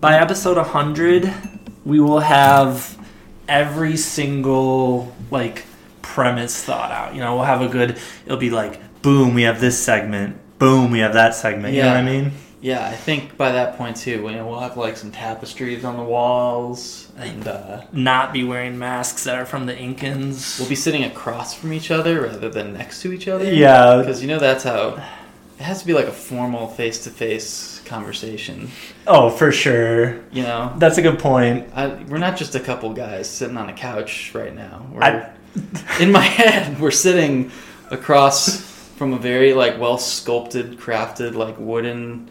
By episode 100, we will have every single like premise thought out. You know, we'll have a good. It'll be like, boom, we have this segment. Boom, we have that segment. You know what I mean? Yeah, I think by that point too, we'll have like some tapestries on the walls, and uh, Not be wearing masks that are from the Incans. we'll be sitting across from each other rather than next to each other. Yeah. because you know that's how it has to be like a formal face-to-face conversation. Oh, for sure. You know, That's a good point. I, we're not just a couple guys sitting on a couch right now. We're, I- in my head, we're sitting across from a very like well sculpted, crafted like wooden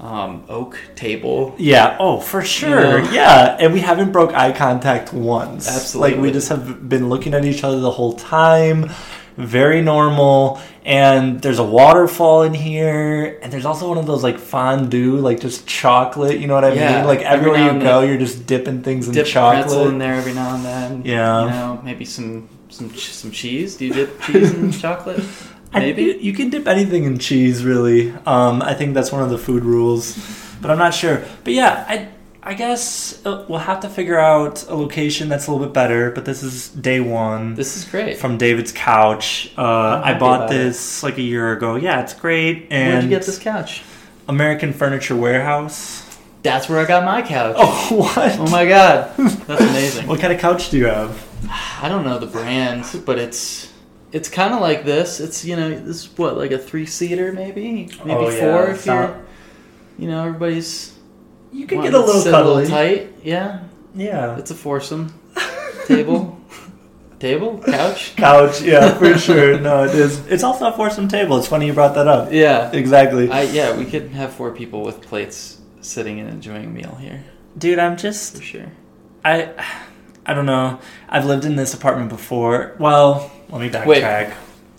um, oak table. Yeah. Oh, for sure. know? Yeah. And we haven't broke eye contact once. Absolutely. Like we just have been looking at each other the whole time. Very normal. And there's a waterfall in here. And there's also one of those like fondue, like just chocolate. You know what I Yeah, mean? Like everywhere now you go, then. you're just dipping things in Dip pretzel chocolate. in there every now and then. Yeah. you know, maybe some some some cheese. Do you dip cheese in chocolate? Maybe. you, you can dip anything in cheese, really. Um, I think that's one of the food rules, but I'm not sure. But yeah, I I guess uh, we'll have to figure out a location that's a little bit better. But this is day one This is great. from David's couch. Uh, I bought about it. this like a year ago. Yeah, it's great. And Where'd you get this couch? American Furniture Warehouse. That's where I got my couch. Oh, what? Oh my god, that's amazing. What kind of couch do you have? I don't know the brand, but it's it's kind of like this. It's you know this is what like a three seater maybe maybe Oh, yeah, four it's if you're you know everybody's You can get a little cuddly. tight. Yeah, Yeah. it's a foursome table, table, couch. Couch, yeah, for sure. No, it is. It's also a foursome table. It's funny you brought that up. Yeah, Exactly. I yeah we could have four people with plates sitting and enjoying a meal here Dude, I'm just for sure. I I don't know. I've lived in this apartment before. Well, let me backtrack.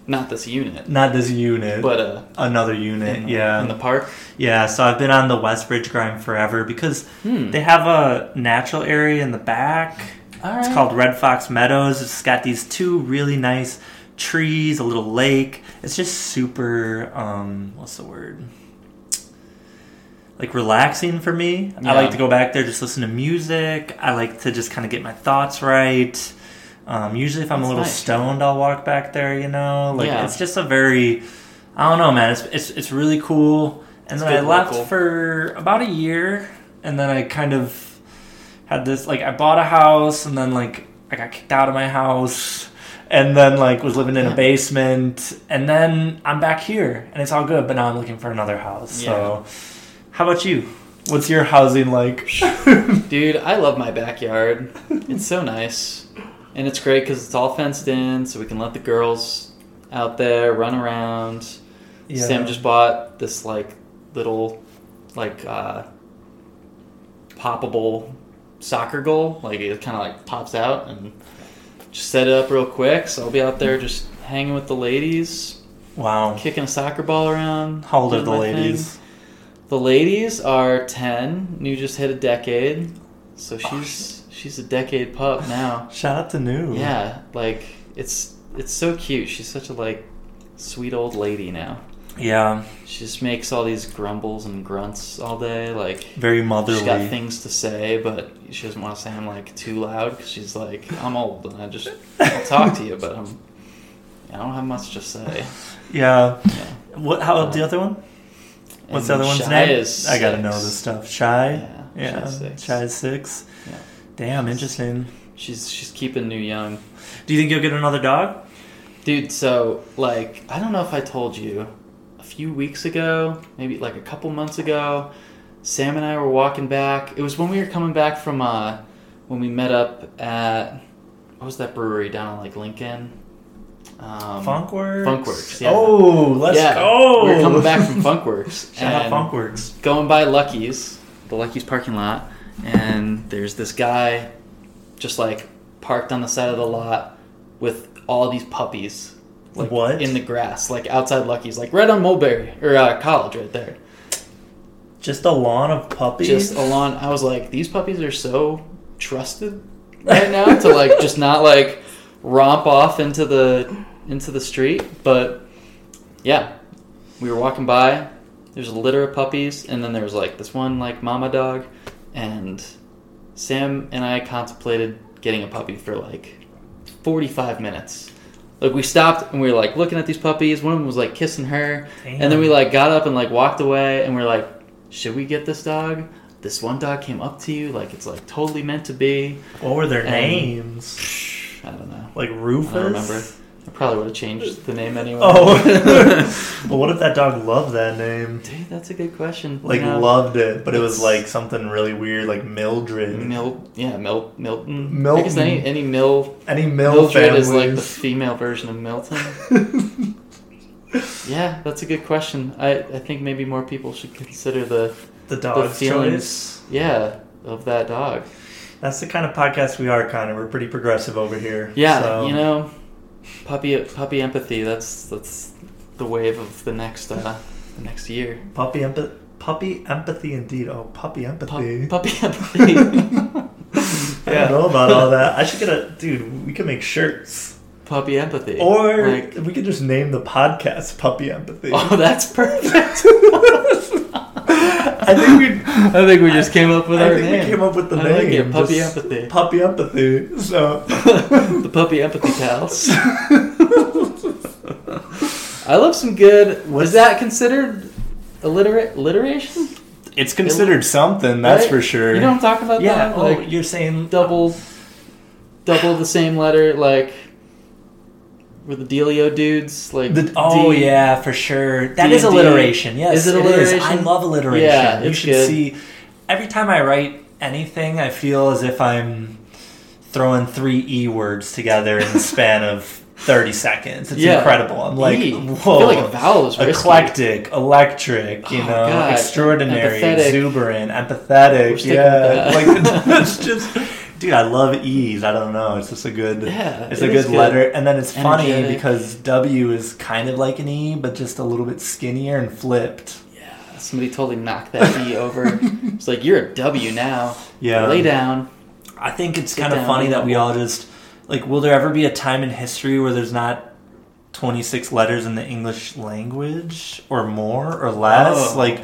Not this unit, Not this unit, but uh, another unit. in, yeah. in the park. yeah, so I've been on the Westbridge grind forever because Hmm. they have a natural area in the back. It's called Red Fox Meadows. It's got these two really nice trees, a little lake. It's just super um what's the word? Like relaxing for me. I like to go back there just listen to music. I like to just kind of get my thoughts right. Um, usually if I'm That's a little nice. stoned, I'll walk back there, you know? Like Yeah. it's just a very I don't know, man. It's it's, it's really cool. And It's then I left local. for about a year and then I kind of had this like I bought a house and then like I got kicked out of my house and then like was living in a basement and then I'm back here and it's all good but now I'm looking for another house. So how about you? What's your housing like? Dude, I love my backyard. It's so nice. And it's great because it's all fenced in, so we can let the girls out there run around. Yeah. Sam just bought this, like, little, like, uh, poppable soccer goal. Like, it kind of, like, pops out and just set it up real quick. So I'll be out there just hanging with the ladies, Wow. kicking a soccer ball around. How old are the ladies? thing. The ladies are 10. New just hit a decade. So she's she's a decade pup now. Shout out to New. Yeah, like it's it's so cute. She's such a like sweet old lady now. Yeah. She just makes all these grumbles and grunts all day. Like Very motherly. she's got things to say, but she doesn't want to say them like too loud because she's like, I'm old and I just I'll talk to you, but I'm I don't have much to say. yeah. Yeah. What how old the uh, other one? What's the other one's Shy name? Is I gotta know this stuff. Shy? Yeah, Yeah. Shy's six. Shy's six. Yeah. Damn, interesting. She's she's keeping new young. Do you think you'll get another dog? Dude, so like I don't know if I told you a few weeks ago, maybe like a couple months ago, Sam and I were walking back. It was when we were coming back from uh when we met up at what was that brewery down in like Lincoln? Um, Funkworks? Funkworks, yeah. Oh, let's yeah, go! We're coming back from Funkworks. Shout out Funkworks. Going by Lucky's, the Lucky's parking lot, and there's this guy just like parked on the side of the lot with all these puppies. Like What? in the grass, like outside Lucky's, like right on Mulberry or uh, College, right there. Just a lawn of puppies? Just a lawn I was like, these puppies are so trusted right now to like just not like romp off into the into the street. But yeah, we were walking by. There's a litter of puppies, and then there was like this one like mama dog, and Sam and I contemplated getting a puppy for like 45 minutes. Like we stopped and we were like looking at these puppies. One of them was like kissing her, and then we like got up and like walked away, and we are like, should we get this dog? This one dog came up to you like it's like totally meant to be. What were their And- names? I don't know. Like Rufus? I don't remember. I probably would have changed the name anyway. Oh. well, what if that dog loved that name? dude, that's a good question. Like loved it, but it was like something really weird, like Mildred. Mil, yeah, Mil, hmm. Milton. I Milton. guess any any Mil Any Mil Mildred families? is like the female version of Milton. yeah, that's a good question. I, I think maybe more people should consider the the dog's feelings. choice. yeah of that dog. That's the kind of podcast we are, kind of. We're pretty progressive over here. Yeah, so- you know, puppy puppy empathy. That's that's the wave of the next uh the next year. Puppy empathy. Puppy empathy, indeed. Oh, puppy Pu- empathy. puppy empathy. I don't know about all that. I should get a dude. We could make shirts, puppy empathy. or like, we could just name the podcast "Puppy Empathy." oh, that's perfect. I think we. I think we just came up with I our think name. we came up with the I name. like it, puppy just empathy. Puppy empathy. So the puppy empathy pals. I love some good. Was that considered alliterate alliteration? it's considered something. That's Right? for sure. You know what I'm talking about? yeah. though? Oh, like you're saying double, double the same letter, like with the Delio dudes, like The, oh D- yeah, for sure. That D is D. alliteration. Yes, Is it I love alliteration. Yeah, you should good. see. Every time I write anything, I feel as if I'm throwing three e words together in the span of thirty seconds. It's Yeah. incredible. I'm like, E. I whoa. feel like a vowel is risky. Eclectic, electric, you Oh, know, God. extraordinary, Empathetic. exuberant, empathetic. Yeah, like it's just, dude, I love E's. I don't know, it's just a good, Yeah, it's it a good, good. letter, and then it's funny Energetic. because W is kind of like an E, but just a little bit skinnier and flipped. Yeah, somebody totally knocked that E over. It's like you're a W now. Yeah, Lay down. I think it's Sit kind of down, funny that we all just like. Will there ever be a time in history where there's not 26 letters in the English language, or more, or less? Oh. Like,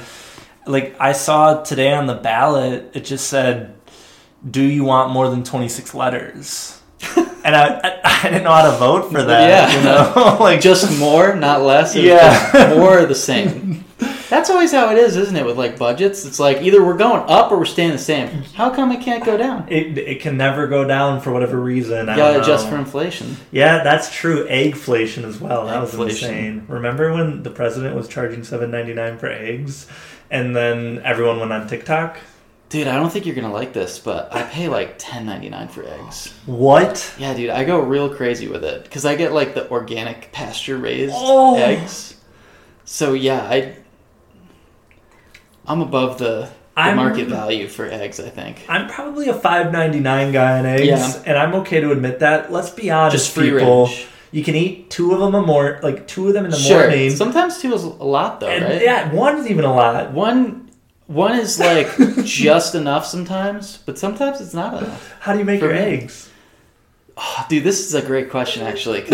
like I saw today on the ballot, it just said, "Do you want more than 26 letters?" and I, I, I didn't know how to vote for that. Yeah. you know, like Just more, not less. Yeah. more or the same. That's always how it is, isn't it? With like budgets, it's like either we're going up or we're staying the same. How come it can't go down? It, it can never go down for whatever reason. You gotta adjust for inflation. Yeah, that's true. Eggflation as well. That was insane. Remember when the president was charging seven ninety nine for eggs, and then everyone went on TikTok? Dude, I don't think you're gonna like this, but I pay like ten ninety nine for eggs. What? Yeah, dude, I go real crazy with it because I get like the organic pasture raised Oh. eggs. So yeah, I I'm above the, the market value for eggs. I think I'm probably a five ninety nine guy on eggs, Yeah. and I'm okay to admit that. Let's be honest, just free people. range. You can eat two of them a more like two of them in the Sure. morning. Sometimes two is a lot though, and right? yeah, one's even a lot. One one is like just enough sometimes, but sometimes it's not enough. How do you make your me. eggs? Oh, dude, this is a great question actually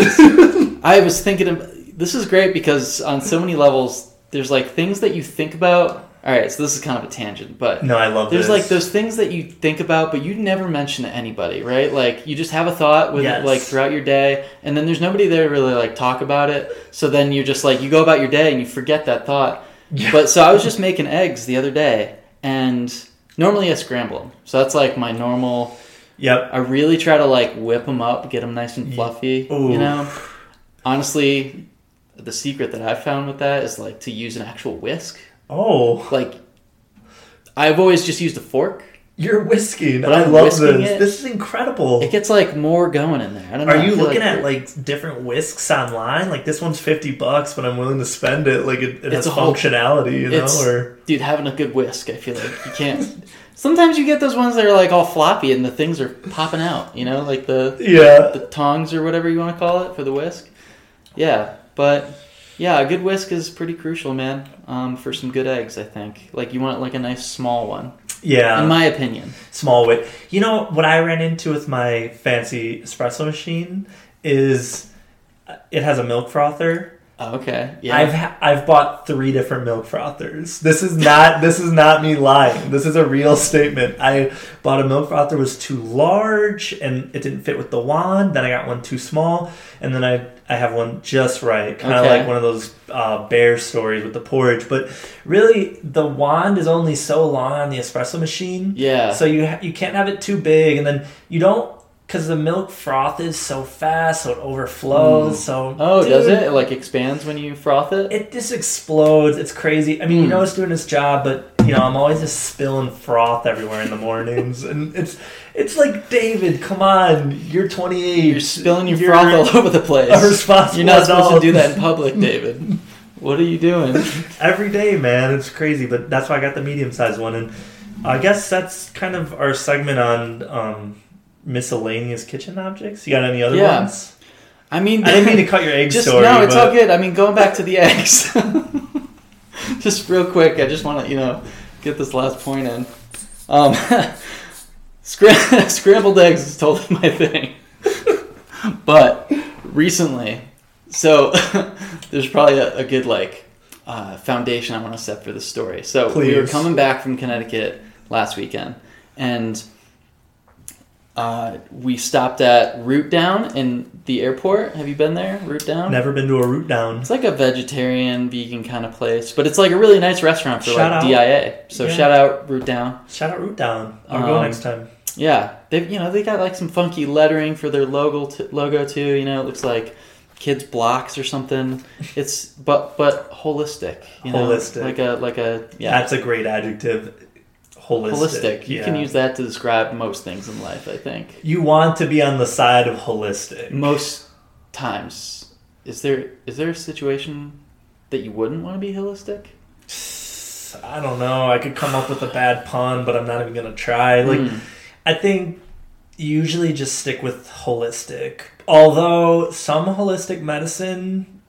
I was thinking of this is great because on so many levels there's like things that you think about. All right, so this is kind of a tangent, but No, I love there's this. like those things that you think about but you never mention to anybody, right? Like you just have a thought with Yes. like throughout your day and then there's nobody there to really like talk about it. So then you're just like you go about your day and you forget that thought. Yeah. But so I was just making eggs the other day, and normally I scramble them. So that's like my normal. Yep. I really try to like whip them up, get them nice and fluffy. Ooh. You know, honestly, the secret that I've found with that is like to use an actual whisk. Oh, Like, I've always just used a fork. You're whisking. But I love whisking this. it. This is incredible. It gets like more going in there. I don't know. Are you feel looking at like different whisks online? Like this one's fifty bucks, but I'm willing to spend it. Like it, it It's has a whole- functionality, you know. Or dude having a good whisk? I feel like you can't. Sometimes you get those ones that are like all floppy and the things are popping out. You know, like the yeah, the tongs or whatever you want to call it for the whisk. Yeah, but yeah, a good whisk is pretty crucial, man, um, for some good eggs. I think like you want like a nice small one, yeah. in my opinion. small whip. You know what I ran into with my fancy espresso machine is uh, it has a milk frother, okay. Yeah. I've ha- I've bought three different milk frothers. This is not this is not me lying. This is a real statement. I bought a milk frother was too large and it didn't fit with the wand. Then I got one too small, and then I I have one just right, kind of Okay. like one of those uh, bear stories with the porridge. But really, the wand is only so long on the espresso machine. yeah. So you ha- you can't have it too big, and then you don't because the milk froth is so fast, so it overflows. So oh, does Dude, it? It like expands when you froth it? It just explodes. It's crazy. I mean, you Hmm. know it's doing its job, but you know I'm always just spilling froth everywhere in the mornings, and it's it's like David, come on, you're 28. You're spilling your You're froth all over the place. Responsible You're not supposed to do that in public, David. what are you doing? every day, man. It's crazy, but that's why I got the medium sized one, and I guess that's kind of our segment on um, miscellaneous kitchen objects. You got any other Yeah. ones? I mean, I didn't mean to cut your egg just story. no, it's but all good. I mean, going back to the eggs, just real quick, I just want to you know get this last point in. Um, scram- scrambled eggs is totally my thing, but recently, so there's probably a, a good like uh, foundation I want to set for this story. So we were coming back from Connecticut last weekend, and uh, we stopped at Root Down in the airport. Have you been there, Root Down? Never been to a root down. It's like a vegetarian, vegan kind of place, but it's like a really nice restaurant for Shout like out. DIA. So Yeah. shout out Root Down. Shout out root down. I'll go Um, next time. Yeah, they you know they got like some funky lettering for their logo t- logo too. You know, it looks like kids blocks or something. It's but but holistic. You know? Holistic. like a like a yeah. That's a great adjective. Holistic. Holistic. You can use that to describe most things in life. I think You want to be on the side of holistic. most times. Is there is there a situation that you wouldn't want to be holistic? I don't know. I could come up with a bad pun, but I'm not even gonna try. Like, Mm. I think usually just stick with holistic. Although some holistic medicine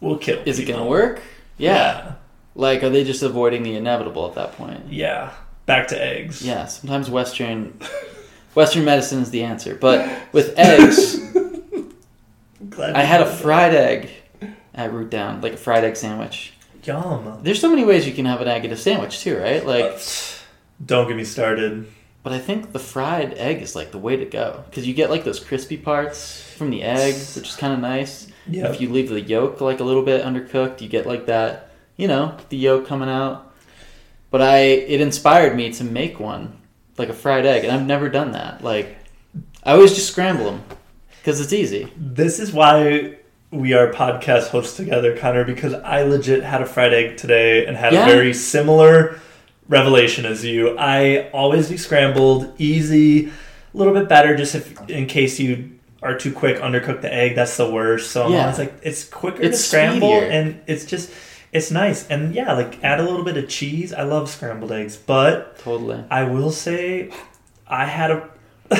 will kill. Is it gonna work? Yeah. Yeah. Like, are they just avoiding the inevitable at that point? Yeah. Back to eggs. Yeah. Sometimes Western Western medicine is the answer, but with eggs, I had a fried egg at Root Down, like a fried egg sandwich. Yum. There's so many ways you can have an egg in a sandwich too, right? Uh, like, Don't get me started. but I think the fried egg is like the way to go because you get like those crispy parts from the egg, which is kind of nice. Yeah. If you leave the yolk like a little bit undercooked, you get like that, you know, the yolk coming out. But I, it inspired me to make one, like a fried egg, and I've never done that. Like, I always just scramble them because it's easy. This is why we are podcast hosts together, Conor, because I legit had a fried egg today and had Yeah? a very similar revelation as you. I always be scrambled, easy, a little bit better, just if in case you are too quick, undercook the egg. That's the worst. So I'm Yeah. always like, it's quicker It's to scramble, speedier. and it's just. It's nice, and yeah, like add a little bit of cheese. I love scrambled eggs, but Totally. I will say, I had a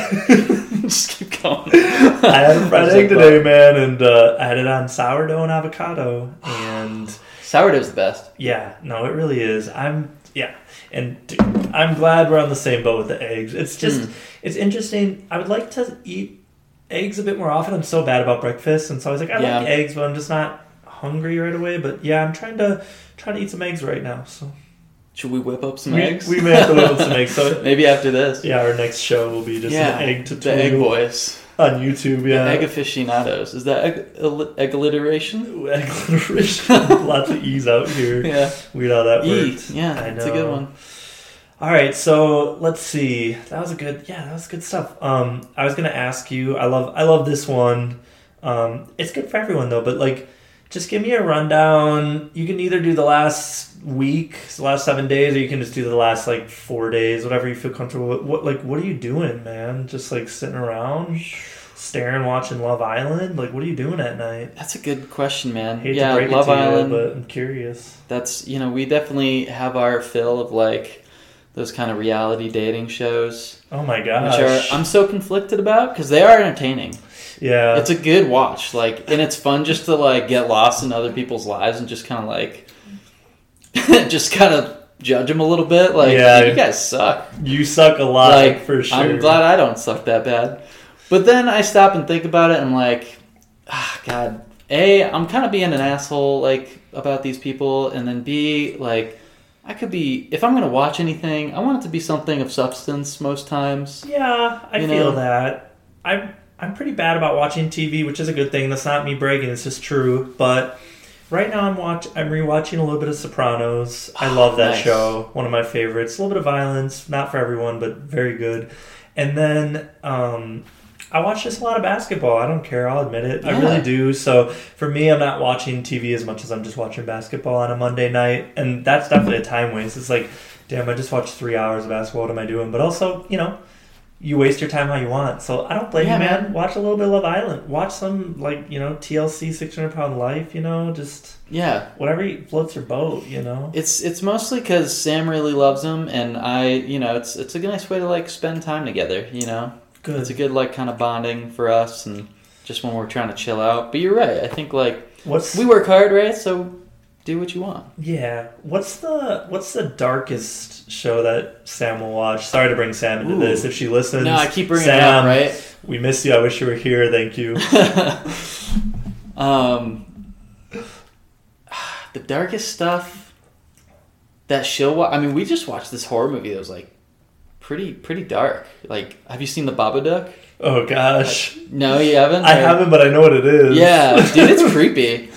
just keep going. I had a fried egg today, man, and uh, I had it on sourdough and avocado, and Sourdough's the best. yeah, no, it really is. I'm yeah, and dude, I'm glad we're on the same boat with the eggs. It's just Mm. it's interesting. I would like to eat eggs a bit more often. I'm so bad about breakfast, and so I was like, I Yeah. like eggs, but I'm just not hungry right away. But yeah, I'm trying to trying to eat some eggs right now. So Should we whip up some we, eggs? we may have to whip up some eggs. So Maybe after this. yeah, our next show will be just yeah, an egg the tutorial egg boys, on YouTube. Yeah, the egg aficionados. Is that egg, egg alliteration? Ooh, egg alliteration. Lots of e's out here. Yeah, Weird how that E. Yeah, I it's a good one. All right, so let's see. That was a good. Yeah, that was good stuff. Um, I was gonna ask you. I love. I love this one. Um, it's good for everyone though. But like, just give me a rundown. You can either do the last week, the last seven days, or you can just do the last like four days, whatever you feel comfortable with. What like, what are you doing, man? Just like sitting around, staring, watching Love Island. Like, what are you doing at night? That's a good question, man. Hate yeah, to break Love Island. you, but I'm curious. That's you know we definitely have our fill of like those kind of reality dating shows, Oh my which gosh. are I'm so conflicted about because they are entertaining. Yeah. It's a good watch, like, and it's fun just to like get lost in other people's lives and just kind of like, just kind of judge them a little bit. Like, Yeah. you guys suck. you suck a lot like, for sure. I'm glad I don't suck that bad. But then I stop and think about it, and like, ah, God, a I'm kind of being an asshole like about these people, and then b like I could be if I'm gonna watch anything, I want it to be something of substance most times. Yeah, I You feel know? that. I'm I'm pretty bad about watching TV, which is a good thing. That's not me bragging. It's just true. But right now, I'm watch I'm rewatching a little bit of Sopranos. I love that Nice. show. One of my favorites. A little bit of violence, not for everyone, but very good. And then um, I watch just a lot of basketball. I don't care. I'll admit it. I really do. So for me, I'm not watching TV as much as I'm just watching basketball on a Monday night, and that's definitely a time waste. It's like, damn, I just watched three hours of basketball. What am I doing? But also, you know, you waste your time how you want. So I don't blame Yeah, you, man. man. Watch a little bit of Love Island. Watch some like you know TLC 600 Pound Life. You know, just Yeah, whatever floats your boat. You know. It's it's mostly because Sam really loves him, and I, you know, it's it's a nice way to like spend time together. You know, Good. it's a good like kind of bonding for us, and just when we're trying to chill out. But you're right. I think like What's we work hard, right? So do what you want. yeah? What's the what's the darkest show that Sam will watch? Sorry to bring Sam into Ooh. this. If she listens, No, I keep bringing Sam, up, right? We miss you. I wish you were here. Thank you. um, the darkest stuff that she'll watch. I mean, we just watched this horror movie that was like pretty pretty dark. Like, have you seen the Babadook? Oh gosh, No, you haven't. I Or- haven't, but I know what it is. Yeah, dude, it's creepy.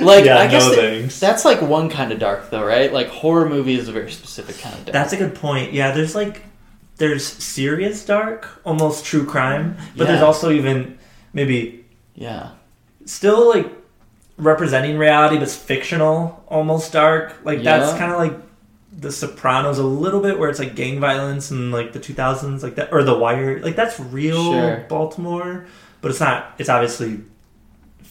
Like, yeah, I guess no that- thanks. that's like one kind of dark, though, right? Like horror movie is a very specific kind of dark. That's a good point. Yeah, there's like there's serious dark, almost true crime, but there's also even maybe yeah, still like representing reality, but it's fictional, almost dark. Like that's kind of like The Sopranos a little bit, where it's like gang violence and like the 2000s, like that, or The Wire. Like that's real Sure. Baltimore, but it's not. It's obviously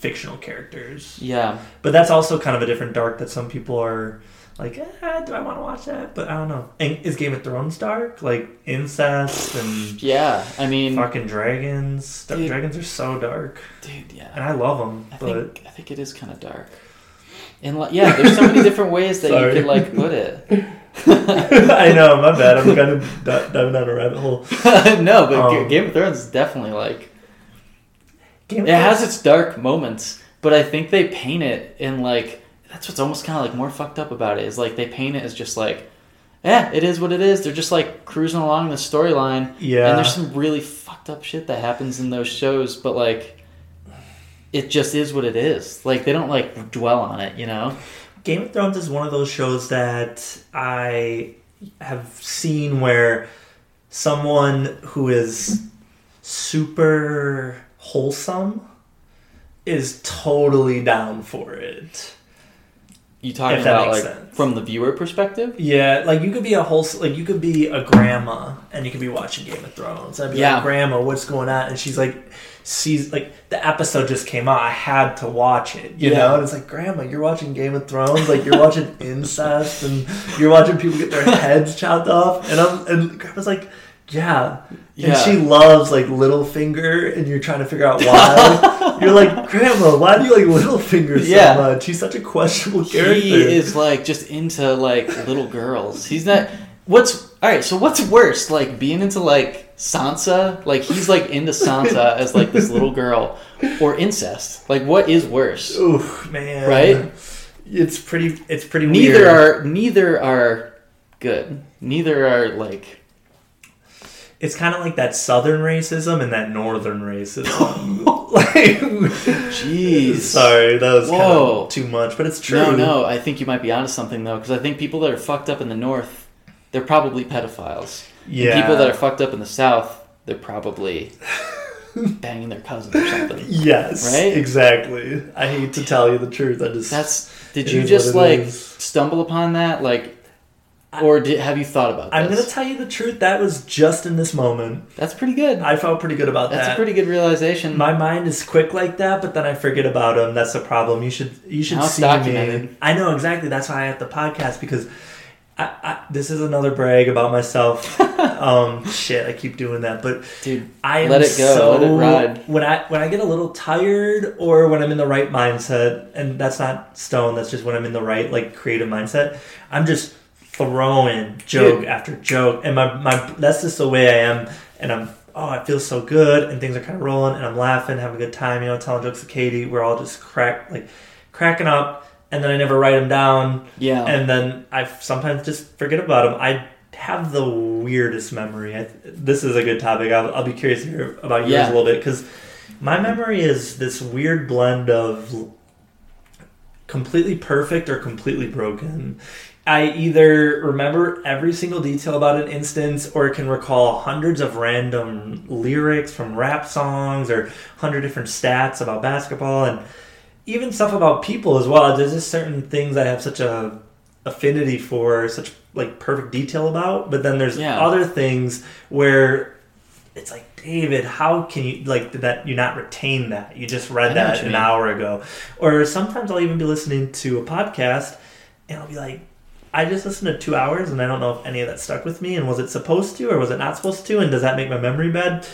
fictional characters. yeah. But that's also kind of a different dark that some people are like, eh, do I want to watch that? But I don't know. And is Game of Thrones dark? Like incest and Yeah, I mean, fucking dragons. Dude. dragons are so dark, dude, yeah. and I love them. I But think I think it is kind of dark. And like, yeah, there's so many different ways that you could like put it. I know, my bad. I'm kind of di- diving down a rabbit hole. no, but Um, Game of Thrones is definitely like it has its dark moments, but I think they paint it in like that's what's almost kind of like more fucked up about it is like they paint it as just like yeah, it is what it is. They're just like cruising along the storyline, yeah. and there's some really fucked up shit that happens in those shows, but like it just is what it is. Like they don't like dwell on it, you know? Game of Thrones is one of those shows that I have seen where someone who is super wholesome is totally down for it. You talking about like sense. from the viewer perspective? Yeah, like you could be a wholesome, like you could be a grandma and you could be watching Game of Thrones. I'd be Yeah. like, Grandma, what's going on? And she's like, "She's like the episode just came out. I had to watch it, you Yeah. know. And it's like, Grandma, you're watching Game of Thrones, like you're watching incest and you're watching people get their heads chopped off. And I'm and Grandma's like, yeah. Yeah. And she loves like Littlefinger, and you're trying to figure out why. you're like, Grandma, why do you like Littlefinger so Yeah. much? He's such a questionable character. He is like just into like little girls. He's not. What's all right? So what's worse, like being into like Sansa? Like he's like into Sansa as like this little girl, or incest? Like what is worse? Oof, man. Right? It's pretty. It's pretty Neither weird. are neither are good. Neither are like It's kind of like that southern racism and that northern racism. like, Jeez. sorry, that was kind of too much, but it's true. no, no. I think you might be onto something though, because I think people that are fucked up in the north, they're probably pedophiles. And Yeah. people that are fucked up in the south, they're probably banging their cousin or something. Yes. Right? Exactly. I hate to tell you the truth. I just. That's. Did you just like is. stumble upon that, like, or did, have you thought about this? I'm gonna tell you the truth. That was just in this moment. That's pretty good. I felt pretty good about That's that. That's a pretty good realization. My mind is quick like that, but then I forget about them. That's the problem. You should you should Now see documented. me. I know exactly. That's why I have the podcast because I, I, this is another brag about myself. um, shit, I keep doing that, but Dude, I am Let it go, So, let it ride. When I when I get a little tired or when I'm in the right mindset, and that's not stone. That's just when I'm in the right like creative mindset. I'm just throwing joke Dude. after joke, and my my that's just the way I am. And I'm oh, I feel so good, and things are kind of rolling, and I'm laughing, having a good time, you know, telling jokes to Katie. We're all just crack like cracking up, and then I never write them down, Yeah. and then I sometimes just forget about them. I have the weirdest memory. I, this is a good topic. I'll, I'll be curious to hear about yours Yeah. a little bit because my memory is this weird blend of completely perfect or completely broken. I either remember every single detail about an instance or can recall hundreds of random lyrics from rap songs or hundred different stats about basketball and even stuff about people as well. There's just certain things I have such a affinity for, such like perfect detail about, but then there's Yeah. other things where it's like David, how can you like that you not retain that? You just read that an mean. hour ago. Or sometimes I'll even be listening to a podcast and I'll be like, I just listened to two hours and I don't know if any of that stuck with me and was it supposed to or was it not supposed to and does that make my memory bad?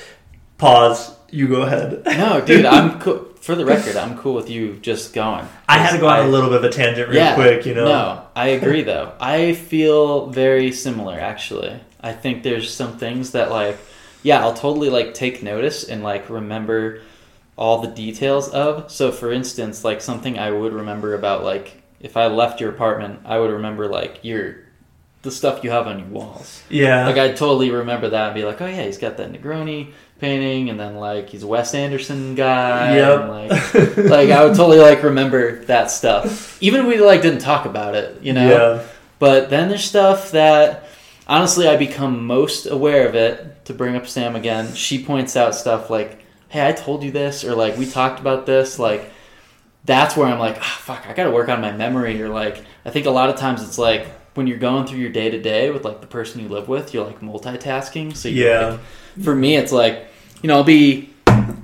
Pause. You go ahead. no, dude, I'm cool. For the record, I'm cool with you just going. I had to go on I- a little bit of a tangent real yeah, quick, you know. No, I agree though. I feel very similar actually. I think there's some things that like yeah, I'll totally like take notice and like remember all the details of. So for instance, like something I would remember about like if I left your apartment, I would remember like your the stuff you have on your walls. Yeah. Like I totally remember that and be like, oh yeah, he's got that Negroni painting, and then like he's a Wes Anderson guy. Yep. And, like, like I would totally like remember that stuff, even if we like didn't talk about it, you know. Yeah. But then there's stuff that honestly I become most aware of it. To bring up Sam again, she points out stuff like, "Hey, I told you this," or like, "We talked about this." Like, that's where I'm like, ah, "Fuck, I got to work on my memory." Or like, I think a lot of times it's like when you're going through your day to day with like the person you live with, you're like multitasking. So Yeah. like- for me, it's like, you know, I'll be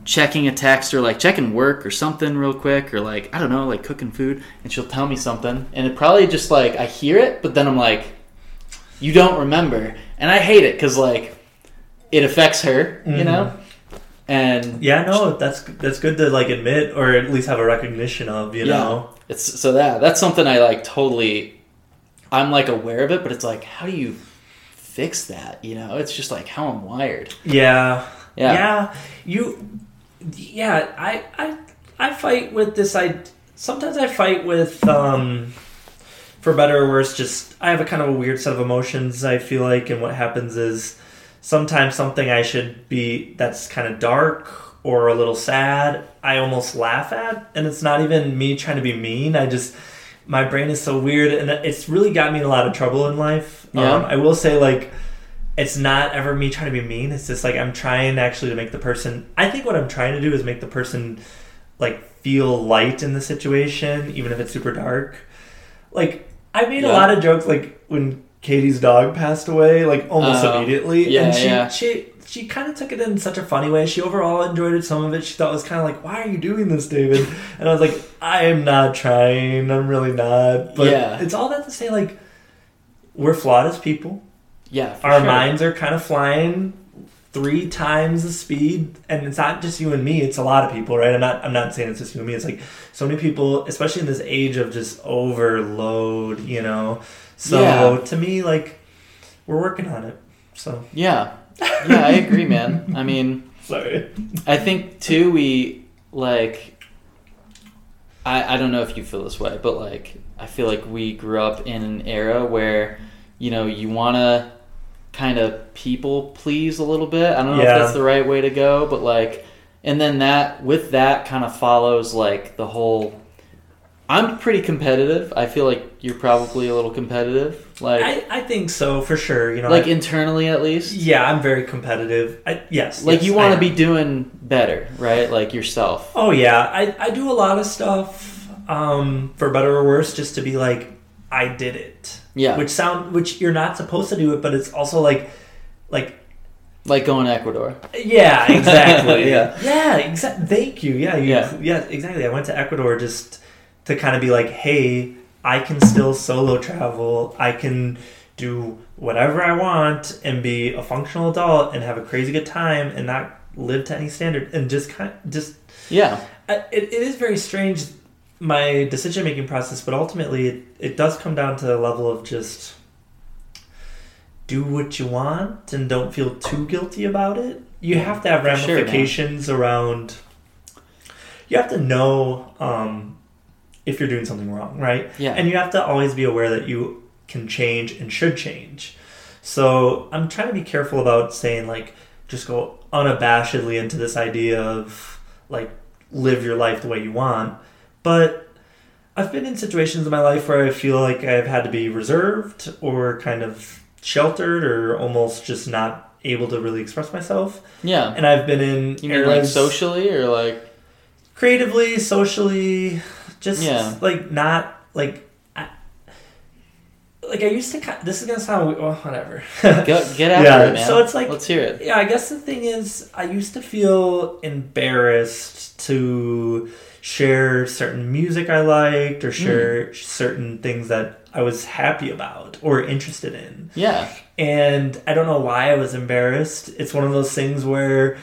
checking a text or like checking work or something real quick or like I don't know, like cooking food, and she'll tell me something, and it probably just like I hear it, but then I'm like, you don't remember, and I hate it because like it affects her, you Mhm. know, and Yeah, no, that's that's good to like admit or at least have a recognition of, you Yeah. know. it's so that that's something I like totally. I'm like aware of it, but it's like, how do you fix that? You know, it's just like how I'm wired. Yeah. Yeah. Yeah. You yeah, I I I fight with this I sometimes I fight with um for better or worse just I have a kind of a weird set of emotions I feel like and what happens is sometimes something I should be that's kind of dark or a little sad I almost laugh at and it's not even me trying to be mean I just my brain is so weird and it's really got me in a lot of trouble in life Yeah. um, I will say like it's not ever me trying to be mean. It's just like I'm trying actually to make the person. I think what I'm trying to do is make the person like feel light in the situation, even if it's super dark. Like I made a lot of jokes, like when Katie's dog passed away, like almost Oh, immediately, yeah, and she yeah. she she kind of took it in such a funny way. She overall enjoyed it. Some of it she thought was kind of like, "Why are you doing this, David?" And I was like, "I am not trying. I'm really not." But Yeah. it's all that to say, like, we're flawed as people Yeah, our sure. minds are kind of flying three times the speed and it's not just you and me it's a lot of people right i'm not i'm not saying it's just you and me it's like so many people especially in this age of just overload you know so Yeah. to me like we're working on it so Yeah, yeah, I agree, man. I mean. sorry I think too we like I I don't know if you feel this way, but like I feel like we grew up in an era where you know you want to kind of people please a little bit. I don't know Yeah. if that's the right way to go, but like and then that with that kind of follows like the whole I'm pretty competitive. I feel like you're probably a little competitive. Like I, I think so for sure you know like I- internally at least. yeah i'm very competitive I, yes Like yes, you want to be doing better, right? Like yourself. Oh yeah, I, I do a lot of stuff, um, for better or worse, just to be like, I did it. Yeah. Which sound which you're not supposed to do it, but it's also like, like Like going to Ecuador. yeah, exactly. Yeah. yeah, exactly. Thank you. Yeah, you, Yeah. yeah, exactly. I went to Ecuador just to kind of be like, hey, I can still solo travel. I can do whatever I want and be a functional adult and have a crazy good time and not live to any standard and just kind just Yeah. I- it, it is very strange my decision making process but ultimately it, it does come down to a level of just do what you want and don't feel too guilty about it. You have to have For sure, ramifications around. You have to know um, if you're doing something wrong, right? Yeah. And you have to always be aware that you can change and should change. So I'm trying to be careful about saying like just go unabashedly into this idea of like live your life the way you want. But I've been in situations in my life where I feel like I've had to be reserved or kind of sheltered or almost just not able to really express myself. yeah. And I've been in You mean like socially or like creatively, socially, just Yeah. like not like. I, like I used to, this is gonna sound well, whatever. get, get after Yeah, it, man. so it's like- let's hear it. Yeah, I guess the thing is, I used to feel embarrassed to share certain music I liked or hmm. share certain things that I was happy about or interested in. Yeah. And I don't know why I was embarrassed. It's one of those things where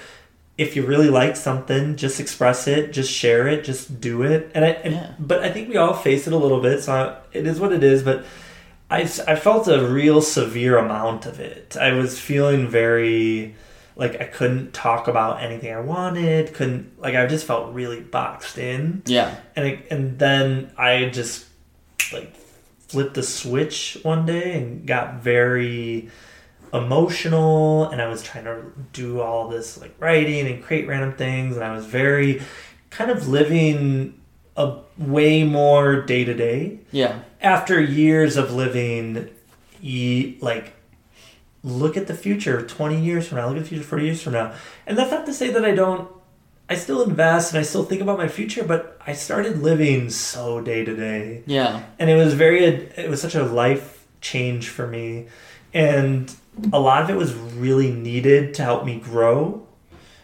if you really like something, just express it, just share it, just do it. And I, and, Yeah. but I think we all face it a little bit, so I, it is what it is. But I, I felt a real severe amount of it. I was feeling very like I couldn't talk about anything I wanted. Couldn't like I just felt really boxed in Yeah. and and then I just like flipped the switch one day and got very emotional and I was trying to do all this like writing and create random things and I was very kind of living a way more day to day Yeah. after years of living ye, like look at the future 20 years from now look at the future 40 years from now and that's not to say that i don't i still invest and i still think about my future but i started living so day to day Yeah. and it was very it was such a life change for me and a lot of it was really needed to help me grow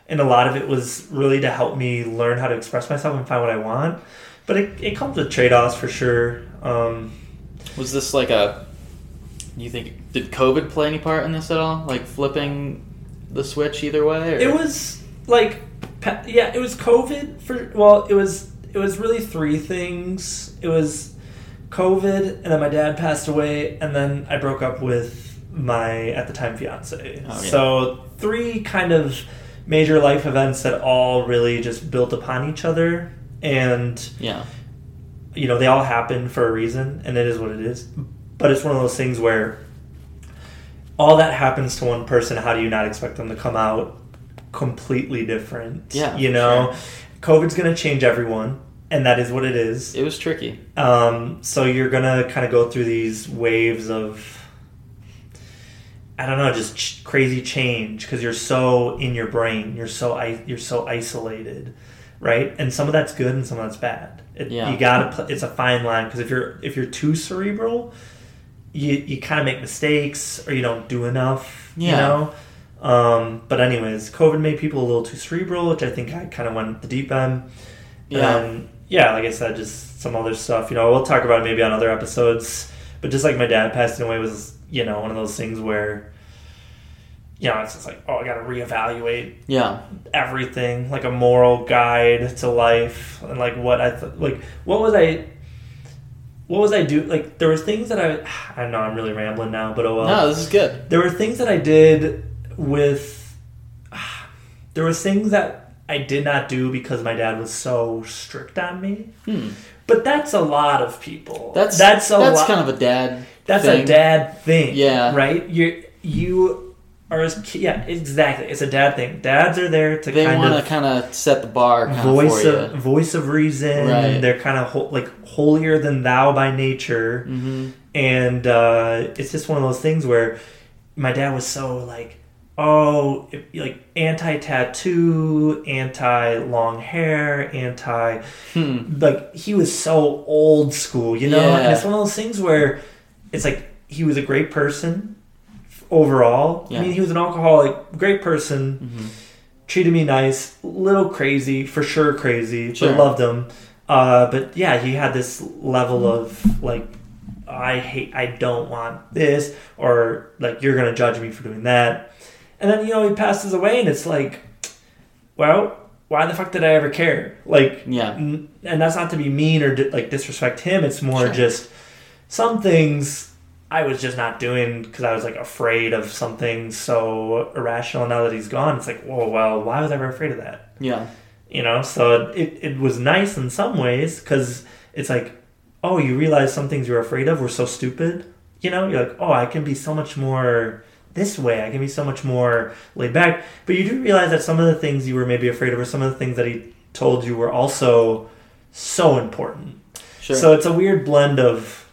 and a lot of it was really to help me learn how to express myself and find what i want but it, it comes with trade-offs for sure um, Was this like a? You think did COVID play any part in this at all? Like flipping the switch either way? Or? It was like, yeah, it was COVID for. Well, it was it was really three things. It was COVID, and then my dad passed away, and then I broke up with my at the time fiance. Oh, yeah. So three kind of major life events that all really just built upon each other, and Yeah. you know they all happen for a reason, and it is what it is. But it's one of those things where all that happens to one person. How do you not expect them to come out completely different? Yeah, you know, COVID's going to change everyone, and that is what it is. It was tricky. Um, so you're gonna kind of go through these waves of, I don't know, just ch- crazy change because you're so in your brain. You're so I- you're so isolated, right? And some of that's good and some of that's bad. It, Yeah. You gotta. Pl- it's a fine line because if you're if you're too cerebral, you you kind of make mistakes or you don't do enough. Yeah. You know. Um, but anyways, COVID made people a little too cerebral, which I think I kind of went the deep end. Yeah. And yeah, like I said, just some other stuff. You know, we'll talk about it maybe on other episodes. But just like my dad passing away was, you know, one of those things where, you know, it's just like, oh, I got to reevaluate Yeah. everything, like a moral guide to life, and like what I th- like. What was I? What was I do? Like there was things that I. I know I'm really rambling now, but oh well no, this is good. there were things that I did with there was things that I did not do because my dad was so strict on me. Hmm. But that's a lot of people. That's that's a that's lot. kind of a dad. that's thing. a dad thing. Yeah. right. You you are as yeah exactly. It's a dad thing. Dads are there to They kind want of to kind of set the bar kind voice of of voice of reason. Right. They're kind of ho- like holier than thou by nature you. hmm and uh, it's just one of those things where my dad was so like oh like anti-tattoo anti-long hair anti Hmm. like he was so old school you know and it's one of those things where it's like he was a great person overall Yeah. i mean he was an alcoholic great person hmm treated me nice, little crazy, for sure crazy, Sure. but loved him. Uh, but yeah, he had this level of like, I hate, I don't want this, or like you're gonna judge me for doing that. And then you know he passes away, and it's like, well, why the fuck did I ever care? Like, Yeah. n- and that's not to be mean or di- like disrespect him. It's more Sure. just some things I was just not doing because I was like afraid of something so irrational. Now that he's gone, it's like, whoa, well, why was I ever afraid of that? Yeah. You know, so it, it was nice in some ways because it's like, oh, you realize some things you're afraid of were so stupid. You know, you're like, oh, I can be so much more this way. I can be so much more laid back. But you do realize that some of the things you were maybe afraid of, or some of the things that he told you, were also so important. Sure. So it's a weird blend of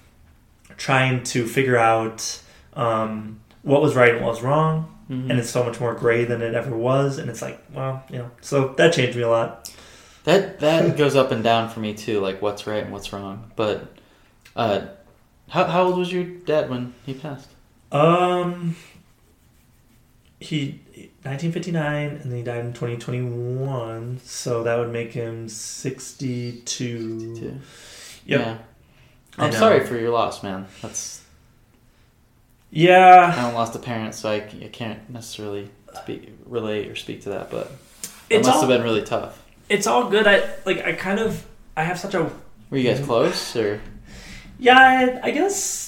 trying to figure out um, what was right and what was wrong, Mhm. and it's so much more gray than it ever was. And it's like, well, you know, so that changed me a lot. That that goes up and down for me too, like what's right and what's wrong. But uh, how how old was your dad when he passed? Um, he 1959, and then he died in 2021. So that would make him 62. Two. Yep. Yeah. I I'm sorry for your loss, man. That's Yeah. I haven't lost a parent, so I can't necessarily speak, relate or speak to that. But it must all have been really tough. it's all good. I like I kind of I have such a Were you guys close or? yeah. I, I guess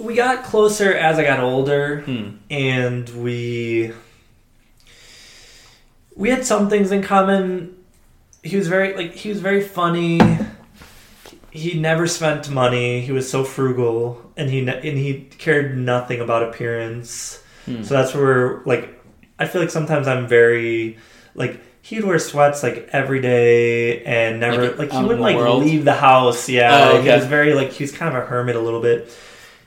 we got closer as I got older. Hmm. and we we had some things in common. He was very like he was very funny. He never spent money. He was so frugal, and he and he cared nothing about appearance. Hmm. So that's where like I feel like sometimes I'm very like he'd wear sweats like every day and never Like, like, he wouldn't like world? leave the house. Yeah, Oh, he was very like he was kind of a hermit a little bit.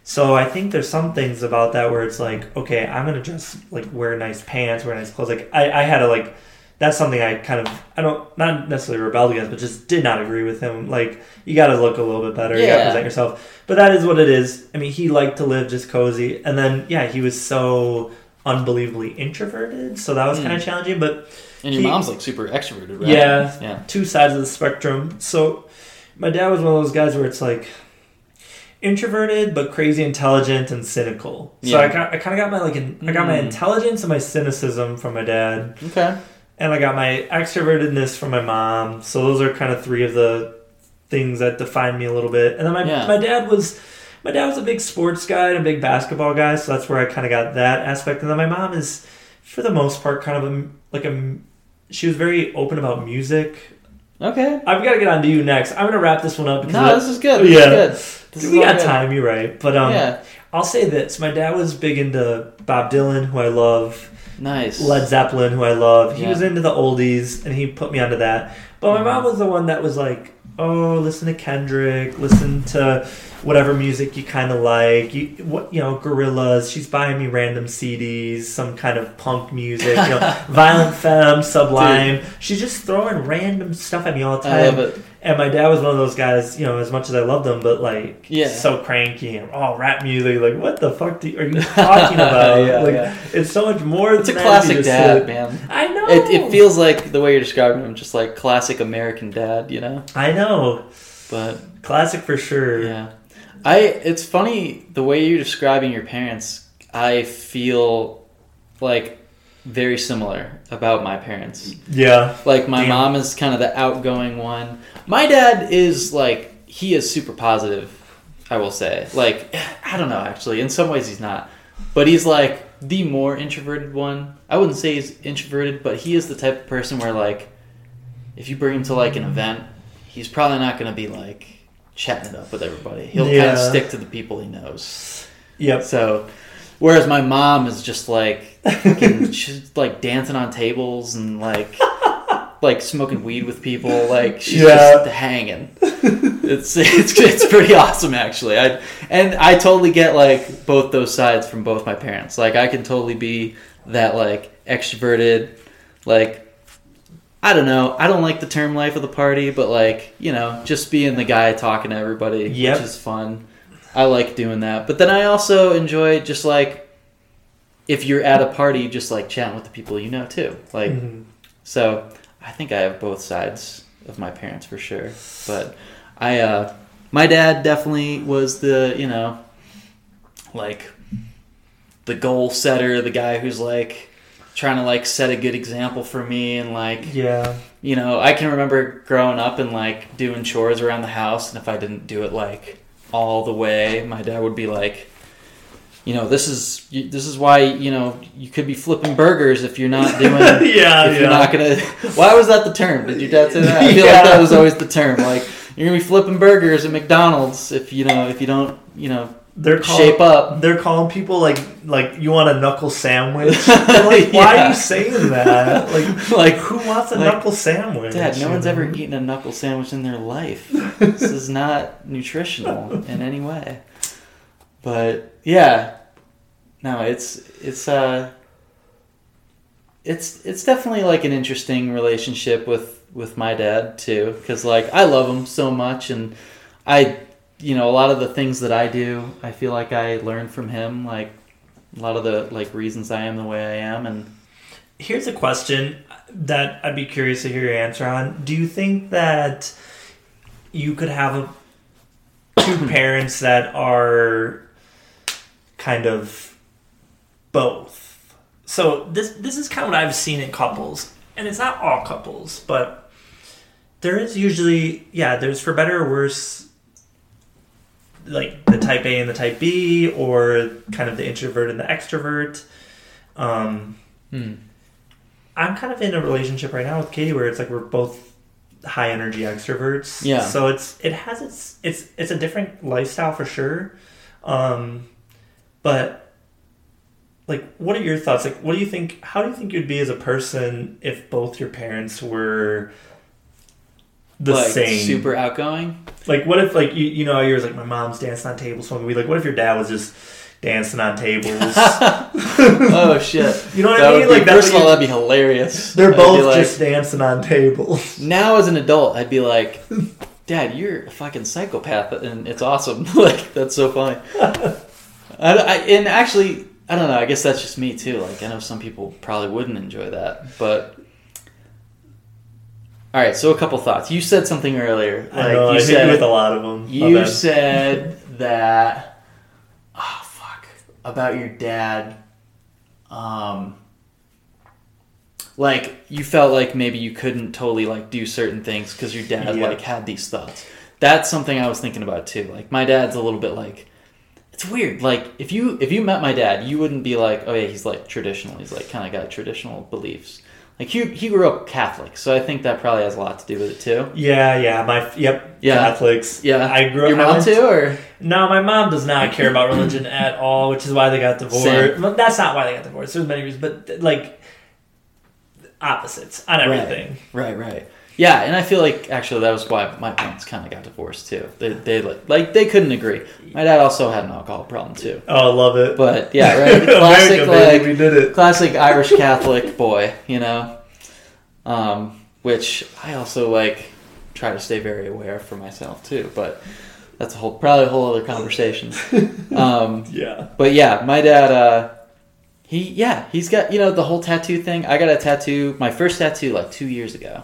So I think there's some things about that where it's like, okay, I'm gonna just like wear nice pants, wear nice clothes. Like I, I had to like that's something I kind of I don't not necessarily rebelled against, but just did not agree with him. Like you got to look a little bit better, you got to Yeah. present yourself. But that is what it is. I mean, he liked to live just cozy, and then yeah, he was so unbelievably introverted, so that was Hmm. kind of challenging. But And your He- mom's like super extroverted, right? Yeah. Yeah. two sides of the spectrum. So my dad was one of those guys where it's like introverted but crazy intelligent and cynical. So Yeah. I got, I kind of got my like in, I got my Mm. intelligence and my cynicism from my dad, Okay. and I got my extrovertedness from my mom. So those are kind of three of the things that define me a little bit. And then my Yeah. my dad was my dad was a big sports guy and a big basketball guy, so that's where I kind of got that aspect. And then my mom is, for the most part, kind of a like a she was very open about music. Okay. I've got to get on to you next. I'm gonna wrap this one up because No, this is good. This Yeah. is good. This we got good. time. You're right, but um, yeah. I'll say this: my dad was big into Bob Dylan, who I love, Nice. Led Zeppelin, who I love. He Yeah. was into the oldies, and he put me onto that. But my mom was the one that was like, "Oh, listen to Kendrick, listen to whatever music you kind of like. You, what you know, Gorillaz." She's buying me random CDs, some kind of punk music, you know, Violent Femme, Sublime. She's just throwing random stuff at me all the time. I love it. And my dad was one of those guys, you know, as much as I loved him, but like, Yeah. so cranky and oh, rap music. Like, what the fuck do, are you talking about? Yeah, like, yeah. it's so much more. It's a classic You dad, sit- man. I know. It, it feels like the way you're describing him, just like classic American dad, you know. I know. But Classic for sure. yeah, I. It's funny the way you're describing your parents. I feel like very similar about my parents. Yeah. Like my Damn. mom is kind of the outgoing one. My dad is like he is super positive. I will say. Like I don't know actually. In some ways he's not, but he's like the more introverted one. I wouldn't say he's introverted, but he is the type of person where like if you bring him to like an event, he's probably not going to be like chatting it up with everybody. He'll kind of stick to the people he knows. Yep. So, whereas my mom is just like, fucking, she's like dancing on tables and like, like smoking weed with people. Like she's Yeah. just hanging. It's it's it's pretty awesome actually. I and I totally get like both those sides from both my parents. Like I can totally be that like extroverted, like. I don't know. I don't like the term life of the party, but like, you know, just being the guy talking to everybody, Yep. which is fun. I like doing that. But then I also enjoy just like if you're at a party, just like chatting with the people you know too. Like Mhm. so I think I have both sides of my parents for sure. But I uh my dad definitely was the, you know, like the goal setter, the guy who's like trying to like set a good example for me and like Yeah. you know, I can remember growing up and like doing chores around the house, and if I didn't do it like all the way, my dad would be like, you know, this is this is why you know you could be flipping burgers if you're not doing. yeah, if yeah. you're not gonna, why was that the term? Did your dad say that? I feel Yeah. like that was always the term. Like you're gonna be flipping burgers at McDonald's if you know if you don't you know they're called, shape up. They're calling people like like you want a knuckle sandwich. They're like, why are you saying that? Like, Like, who wants a like, knuckle sandwich? Dad, no one's know? ever eaten a knuckle sandwich in their life. this is not nutritional in any way. But yeah, no, it's it's uh, it's it's definitely like an interesting relationship with with my dad too, because like I love him so much, and I, you know, a lot of the things that I do, I feel like I learned from him, like a lot of the like reasons I am the way I am, and Here's a question that I'd be curious to hear your answer on. Do you think that you could have a, two parents that are kind of both? So this this is kind of what I've seen in couples, and it's not all couples, but there is usually yeah. There's for better or worse, like the type A and the type B, or kind of the introvert and the extrovert. Um, hmm. I'm kind of in a relationship right now with Katie where it's like we're both high energy extroverts. Yeah. So it's it has its it's it's a different lifestyle for sure. Um but like what are your thoughts? Like what do you think how do you think you'd be as a person if both your parents were the like same? super outgoing. Like what if like you you know yours like my mom's dancing on tables smoking weed. Like what if your dad was just dancing on tables? oh shit! You know what That I mean? be- Like first of all, that'd be hilarious. they're I'd both like- just dancing on tables. now as an adult, I'd be like, "Dad, you're a fucking psychopath," and it's awesome. like that's so funny. I, I, and actually, I don't know. I guess that's just me too. Like I know some people probably wouldn't enjoy that, but. All right, so a couple thoughts. You said something earlier. Like I know, you I said with a lot of them. You said that. Oh fuck! About your dad. Um. Like you felt like maybe you couldn't totally like do certain things because your dad Yeah. like had these thoughts. That's something I was thinking about too. Like my dad's a little bit like. It's weird. Like if you if you met my dad, you wouldn't be like, oh yeah, he's like traditional. He's like kind of got traditional beliefs. Like he he grew up Catholic, so I think that probably has a lot to do with it too. Yeah, yeah, my yep, Yeah. Catholics. Yeah, I grew up. Your mom too, or No, my mom does not care about religion at all, which is why they got divorced. Same. Well, that's not why they got divorced. There's many reasons, but like opposites on everything. Right, right. Yeah, and I feel like actually that was why my parents kind of got divorced too. They, they like, like they couldn't agree. My dad also had an alcohol problem too. Oh, I love it. But yeah, right. Classic America, like we did it. classic Irish Catholic boy, you know. Um, which I also like try to stay very aware for myself too. But that's a whole probably a whole other conversation. Um, Yeah. but yeah, my dad, uh, he yeah, he's got you know the whole tattoo thing. I got a tattoo, my first tattoo like two years ago,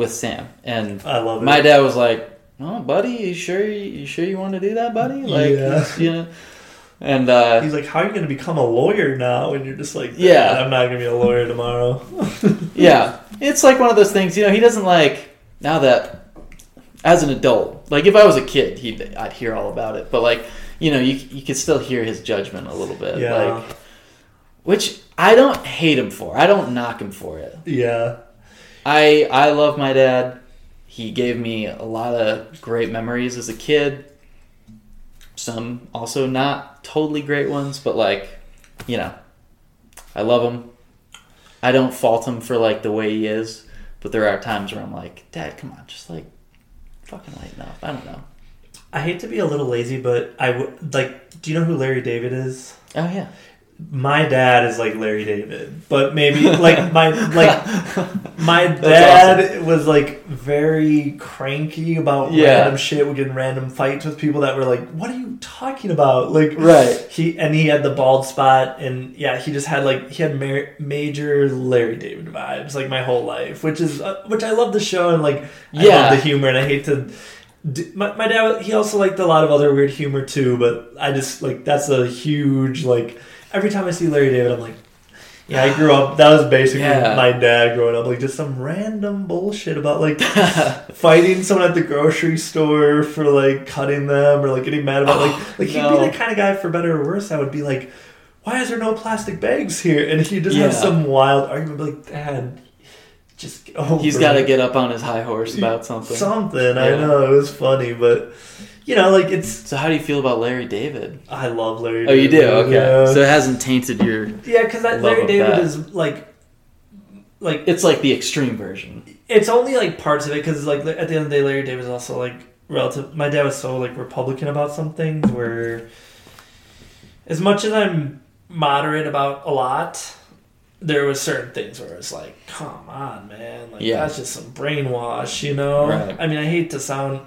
with Sam, and I love it. my dad was like, "Oh, buddy, you sure you sure you want to do that, buddy?" Like, Yeah. you know, and uh, He's like, "How are you going to become a lawyer now?" And you're just like, Yeah. I'm not going to be a lawyer tomorrow." yeah, it's like one of those things. You know, he doesn't like now that as an adult. Like if I was a kid, he I'd hear all about it, but like you know, you you could still hear his judgment a little bit. Yeah. Like, which I don't hate him for. I don't knock him for it. yeah. I I love my dad. He gave me a lot of great memories as a kid. Some also not totally great ones, but like, you know, I love him. I don't fault him for like the way he is, but there are times where I'm like, Dad, come on, just like fucking lighten up. I don't know. I hate to be a little lazy, but I would like. Do you know who Larry David is? Oh yeah. My dad is like Larry David, but maybe like my like my dad was like very cranky about Yeah. random shit. We get in random fights with people that were like, "What are you talking about?" Like, Right. He and he had the bald spot, and yeah, he just had like he had ma- major Larry David vibes like my whole life, which is uh, which I love the show and like I Yeah. love the humor, and I hate to. my, my dad, he also liked a lot of other weird humor too, but I just like that's a huge like. Every time I see Larry David, I'm like, Yeah, I grew up. That was basically Yeah. my dad growing up, like just some random bullshit about like fighting someone at the grocery store for like cutting them or like getting mad about like oh, like he'd no. be the kind of guy for better or worse. I would be like, why is there no plastic bags here? And he just have some wild argument, like, Dad, just He's got to get up on his high horse about something. something. I know it was funny, but you know, like it's. So how do you feel about Larry David? I love Larry. Oh, you do? Okay. Yeah, So it hasn't tainted your. yeah, because Larry David that. is like, like It's like the extreme version. it's only like parts of it because like at the end of the day, Larry David is also like relative. My dad was so like Republican about some things where, as much as I'm moderate about a lot, there was certain things where it's like, come on, man, like Yeah. that's just some brainwash, you know. Right. I mean, I hate to sound.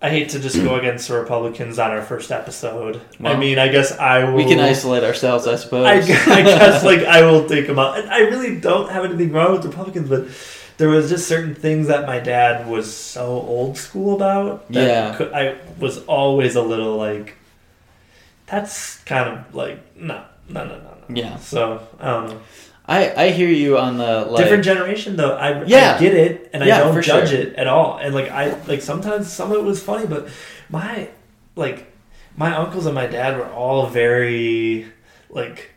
I hate to just go against the Republicans on our first episode. I mean, I guess I will. We can isolate ourselves, I suppose. I, I guess like I will take them out. And I really don't have anything wrong with Republicans, but there was just certain things that my dad was so old school about. That Yeah. I was always a little like, that's kind of like no, no, no, no, no. Yeah. So I don't know. I, I hear you on the like. Different generation though. I, Yeah. I get it, and Yeah, I don't judge sure. it at all. And like I like sometimes some of it was funny, but my like my uncles and my dad were all very like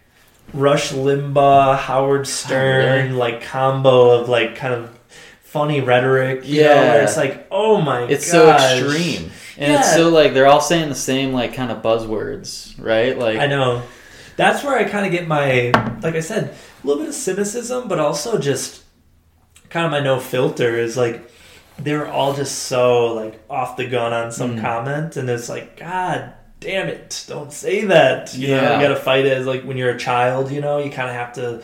Rush Limbaugh, Howard oh, Stern, really? like combo of like kind of funny rhetoric. You know, Yeah. where it's like, oh my, It's gosh. so extreme, and it's Yeah. so like they're all saying the same like kind of buzzwords, right? Like I know. That's where I kind of get my, like I said, a little bit of cynicism, but also just kind of my no filter is like they're all just so like off the gun on some Mm. comment, and it's like, God damn it, don't say that. You know, Yeah. you got to fight it as like when you're a child. You know, you kind of have to.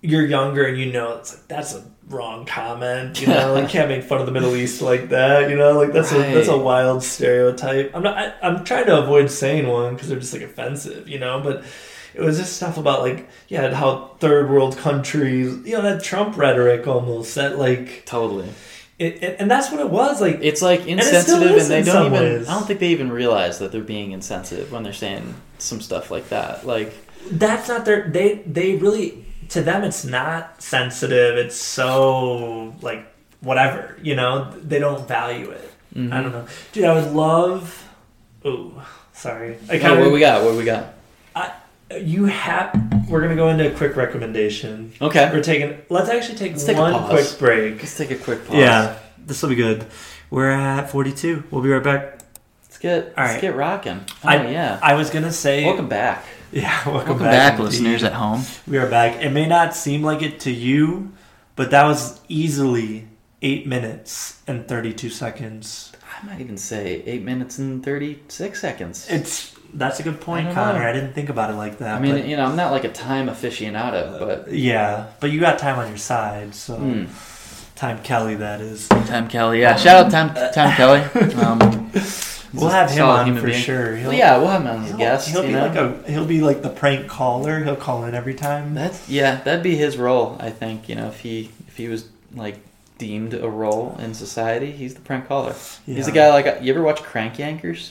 You're younger, and you know it's like that's a wrong comment. You know, like can't make fun of the Middle East like that. You know, like that's a that's a wild stereotype. I'm not. I, I'm trying to avoid saying one because they're just like offensive. You know, but it was just stuff about like yeah how third world countries. You know that Trump rhetoric almost that like totally. it, it and that's what it was like. It's like it still insensitive, and, they in don't even. ways. I don't think they even realize that they're being insensitive when they're saying some stuff like that. Like that's not their they they really to them it's not sensitive it's so like whatever you know they don't value it mhm. i don't know dude i would love ooh sorry i kind what we got? What we got? You have we're gonna go into a quick recommendation Okay, we're taking let's actually take Let's take a one pause. quick break let's take a quick pause. yeah this will be good we're at 42 we'll be right back let's get All let's right. get rocking. Oh I- yeah. i was gonna say Welcome back. yeah welcome, Welcome back, indeed. listeners at home. We are back. It may not seem like it to you, but that was easily eight minutes and 32 seconds. I might even say eight minutes and thirty six seconds. It's that's a good point, I Conor. know. I didn't think about it like that. I mean, but- you know, I'm not like a time aficionado, but yeah, but you got time on your side, so hmm. time Kelly, that is. Time Kelly, yeah. Shout out Time Time Kelly. Um, We'll have him on for being. sure. Well, yeah, we'll have him on as a guest. he'll be know? like a he'll be like the prank caller. He'll call in every time. That's yeah, that'd be his role. I think you know if he if he was like deemed a role in society, he's the prank caller. He's a Yeah. guy like you ever watch Crank Yankers?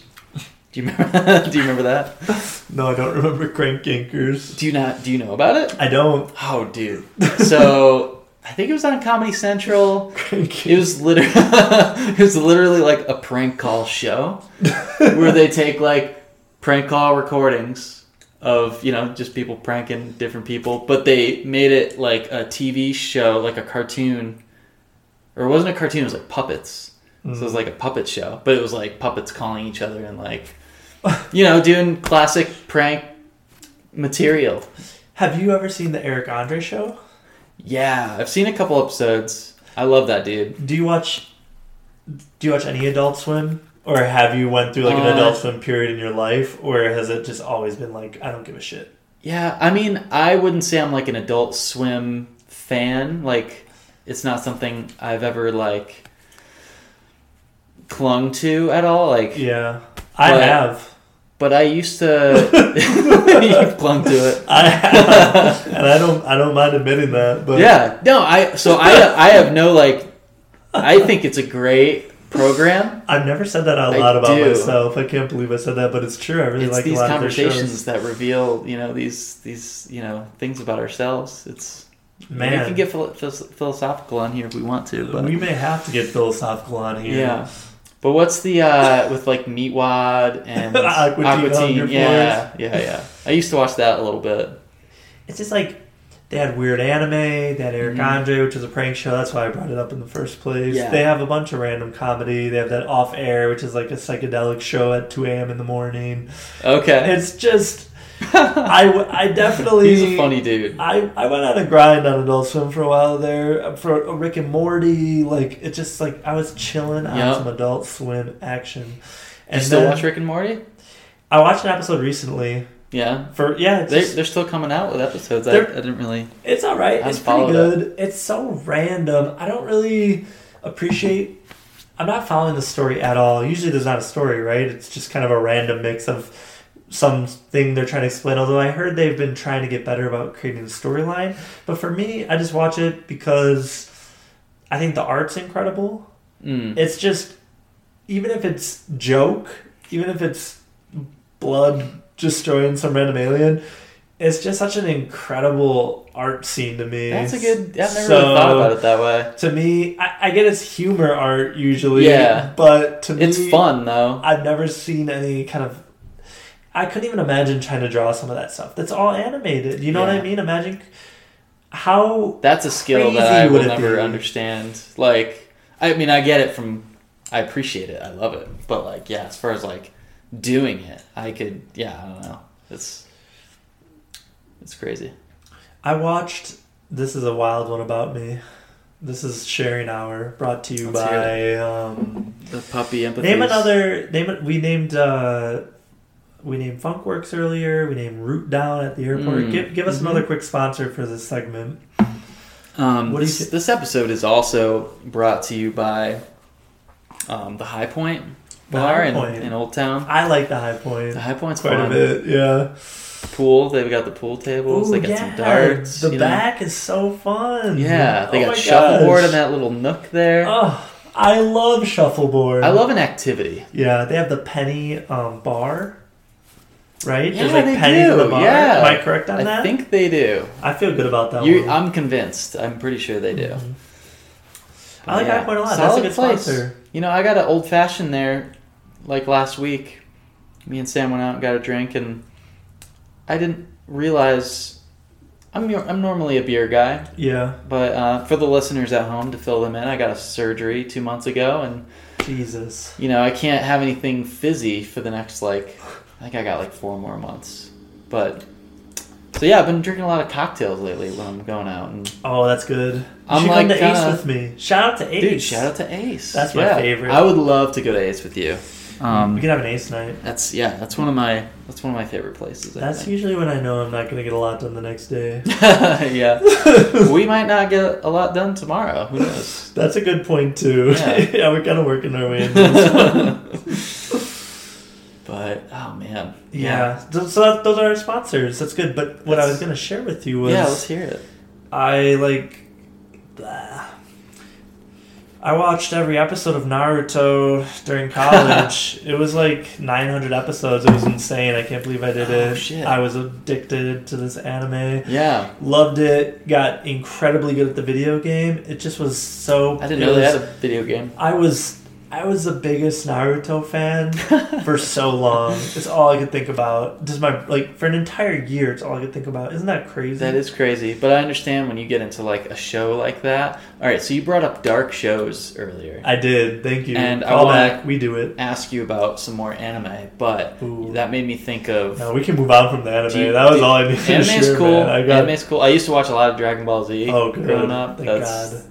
Do you remember? do you remember that? No, I don't remember Crank Yankers. Do you not? Do you know about it? I don't. Oh, dude. So I think it was on Comedy Central. Crank It was literally it was literally like a prank call show where they take like prank call recordings of you know just people pranking different people, but they made it like a TV show, like a cartoon, or it wasn't a cartoon. It was like puppets. So it was mm. like a puppet show, but it was like puppets calling each other and like you know doing classic prank material. Have you ever seen the Eric Andre show? Yeah, I've seen a couple episodes. I love that dude. Do you watch? Do you watch any Adult Swim, or have you went through like an Uh, Adult Swim period in your life, or has it just always been like I don't give a shit? Yeah, I mean, I wouldn't say I'm like an Adult Swim fan. Like, it's not something I've ever like clung to at all. Like, Yeah, I have. But I used to. You've clung to it. I have, and I don't. I don't mind admitting that. But Yeah, no, I. So I, I have no like. I think it's a great program. I've never said that out I loud about do. myself. I can't believe I said that, but it's true. I really it's like these a lot of conversations that reveal, you know, these these you know things about ourselves. It's Man, we can get philosophical on here if we want to, but we may have to get philosophical on here. yeah. But what's the uh with like Meatwad and Aqua Teen Hunger Yeah, yeah, yeah. I used to watch that a little bit. It's just like they had weird anime. They had Eric Mhm. Andre, which is a prank show. That's why I brought it up in the first place. Yeah. They have a bunch of random comedy. They have that off air, which is like a psychedelic show at 2 a.m. in the morning. Okay. It's just, I, w- I definitely. He's a funny dude. I, I went on a grind on Adult Swim for a while there for Rick and Morty. Like it just like I was chilling on Yep. some Adult Swim action. you still then- watch Rick and Morty? I watched an episode recently. Yeah. For yeah, it's They, they're still coming out with episodes. I, I didn't really. It's all right. It's pretty good. It's so random. I don't really appreciate. I'm not following the story at all. Usually, there's not a story, right? It's just kind of a random mix of something they're trying to explain. Although I heard they've been trying to get better about creating a storyline. But for me, I just watch it because I think the art's incredible. Mm. It's just even if it's joke, even if it's blood destroying some random alien, it's just such an incredible art scene to me. That's a good. I've never So, really thought about it that way. To me, I, I get it's humor art usually, Yeah. but to me, It's fun though. I've never seen any kind of. I couldn't even imagine trying to draw some of that stuff. That's all animated. You know what I mean? Imagine how That's a skill that I will would never be? understand. Like, I mean, I get it from. I appreciate it. I love it. But like, yeah, as far as like doing it, I could. Yeah, I don't know. It's. It's crazy. I watched. This is a wild one about me. This is sharing hour, brought to you Let's by. Um, The puppy empathy. name another. Name it. We named. Uh, we named Funkwerks earlier. We named Root Down at the airport. Mm. Give give us Mhm. another quick sponsor for this segment. Um, What do you this, thi- this episode is also brought to you by um, the High Point The Bar High in, Point. in Old Town. I like the High Point The High Point's quite fun. a bit. Yeah. Pool. They've got the pool tables. they got yeah. some darts. The you know. back is so fun. Yeah, they Oh got shuffleboard gosh. in that little nook there. Oh, I love shuffleboard. I love an activity. Yeah, they have the penny um, bar. Right? Yeah, There's like they pennies in do, the bar. yeah. Am I correct on I that? I think they do. I feel good about that You, one. I'm convinced. I'm pretty sure they do. Mhm. I like Yeah. High Point a lot. That's a Solid good place. sponsor. You know, I got an old fashioned there, like last week. Me and Sam went out and got a drink, and I didn't realize I'm I'm normally a beer guy, Yeah. but uh, for the listeners at home to fill them in, I got a surgery two months ago, and Jesus. you know I can't have anything fizzy for the next like I think I got like four more months, but. So yeah, I've been drinking a lot of cocktails lately when I'm going out, and Oh, that's good. You I'm like to Ace kinda- with me. Shout out to Ace. dude, shout out to Ace. That's my favorite. I would love to go to Ace with you. Um, we can have an Ace night. That's yeah. That's one of my that's one of my favorite places. I That's think. usually when I know I'm not going to get a lot done the next day. yeah. we might not get a lot done tomorrow. Who knows? That's a good point too. Yeah. Yeah, we're kind of working our way into this. But oh man. yeah. So, so that, those are our sponsors. That's good. But what I was going to share with you was Yeah. Let's hear it. I like. blah. I watched every episode of Naruto during college. it was like 900 episodes. It was insane. I can't believe I did Oh, it. shit. I was addicted to this anime. Yeah. Loved it. Got incredibly good at the video game. It just was so. I didn't know they was- had a video game. I was I was the biggest Naruto fan for so long. It's all I could think about. Just my like for an entire year. It's all I could think about. Isn't that crazy? That is crazy, but I understand when you get into like a show like that. All right, so you brought up dark shows earlier. I did. Thank you. And I Call wanna- back. We do it. ask you about some more anime, but Ooh. that made me think of No, we can move on from the anime. You- that was do- all I needed to Anime's share, cool. man. I got, Anime's cool. I used to watch a lot of Dragon Ball Z oh, good. growing up. Thank That's God.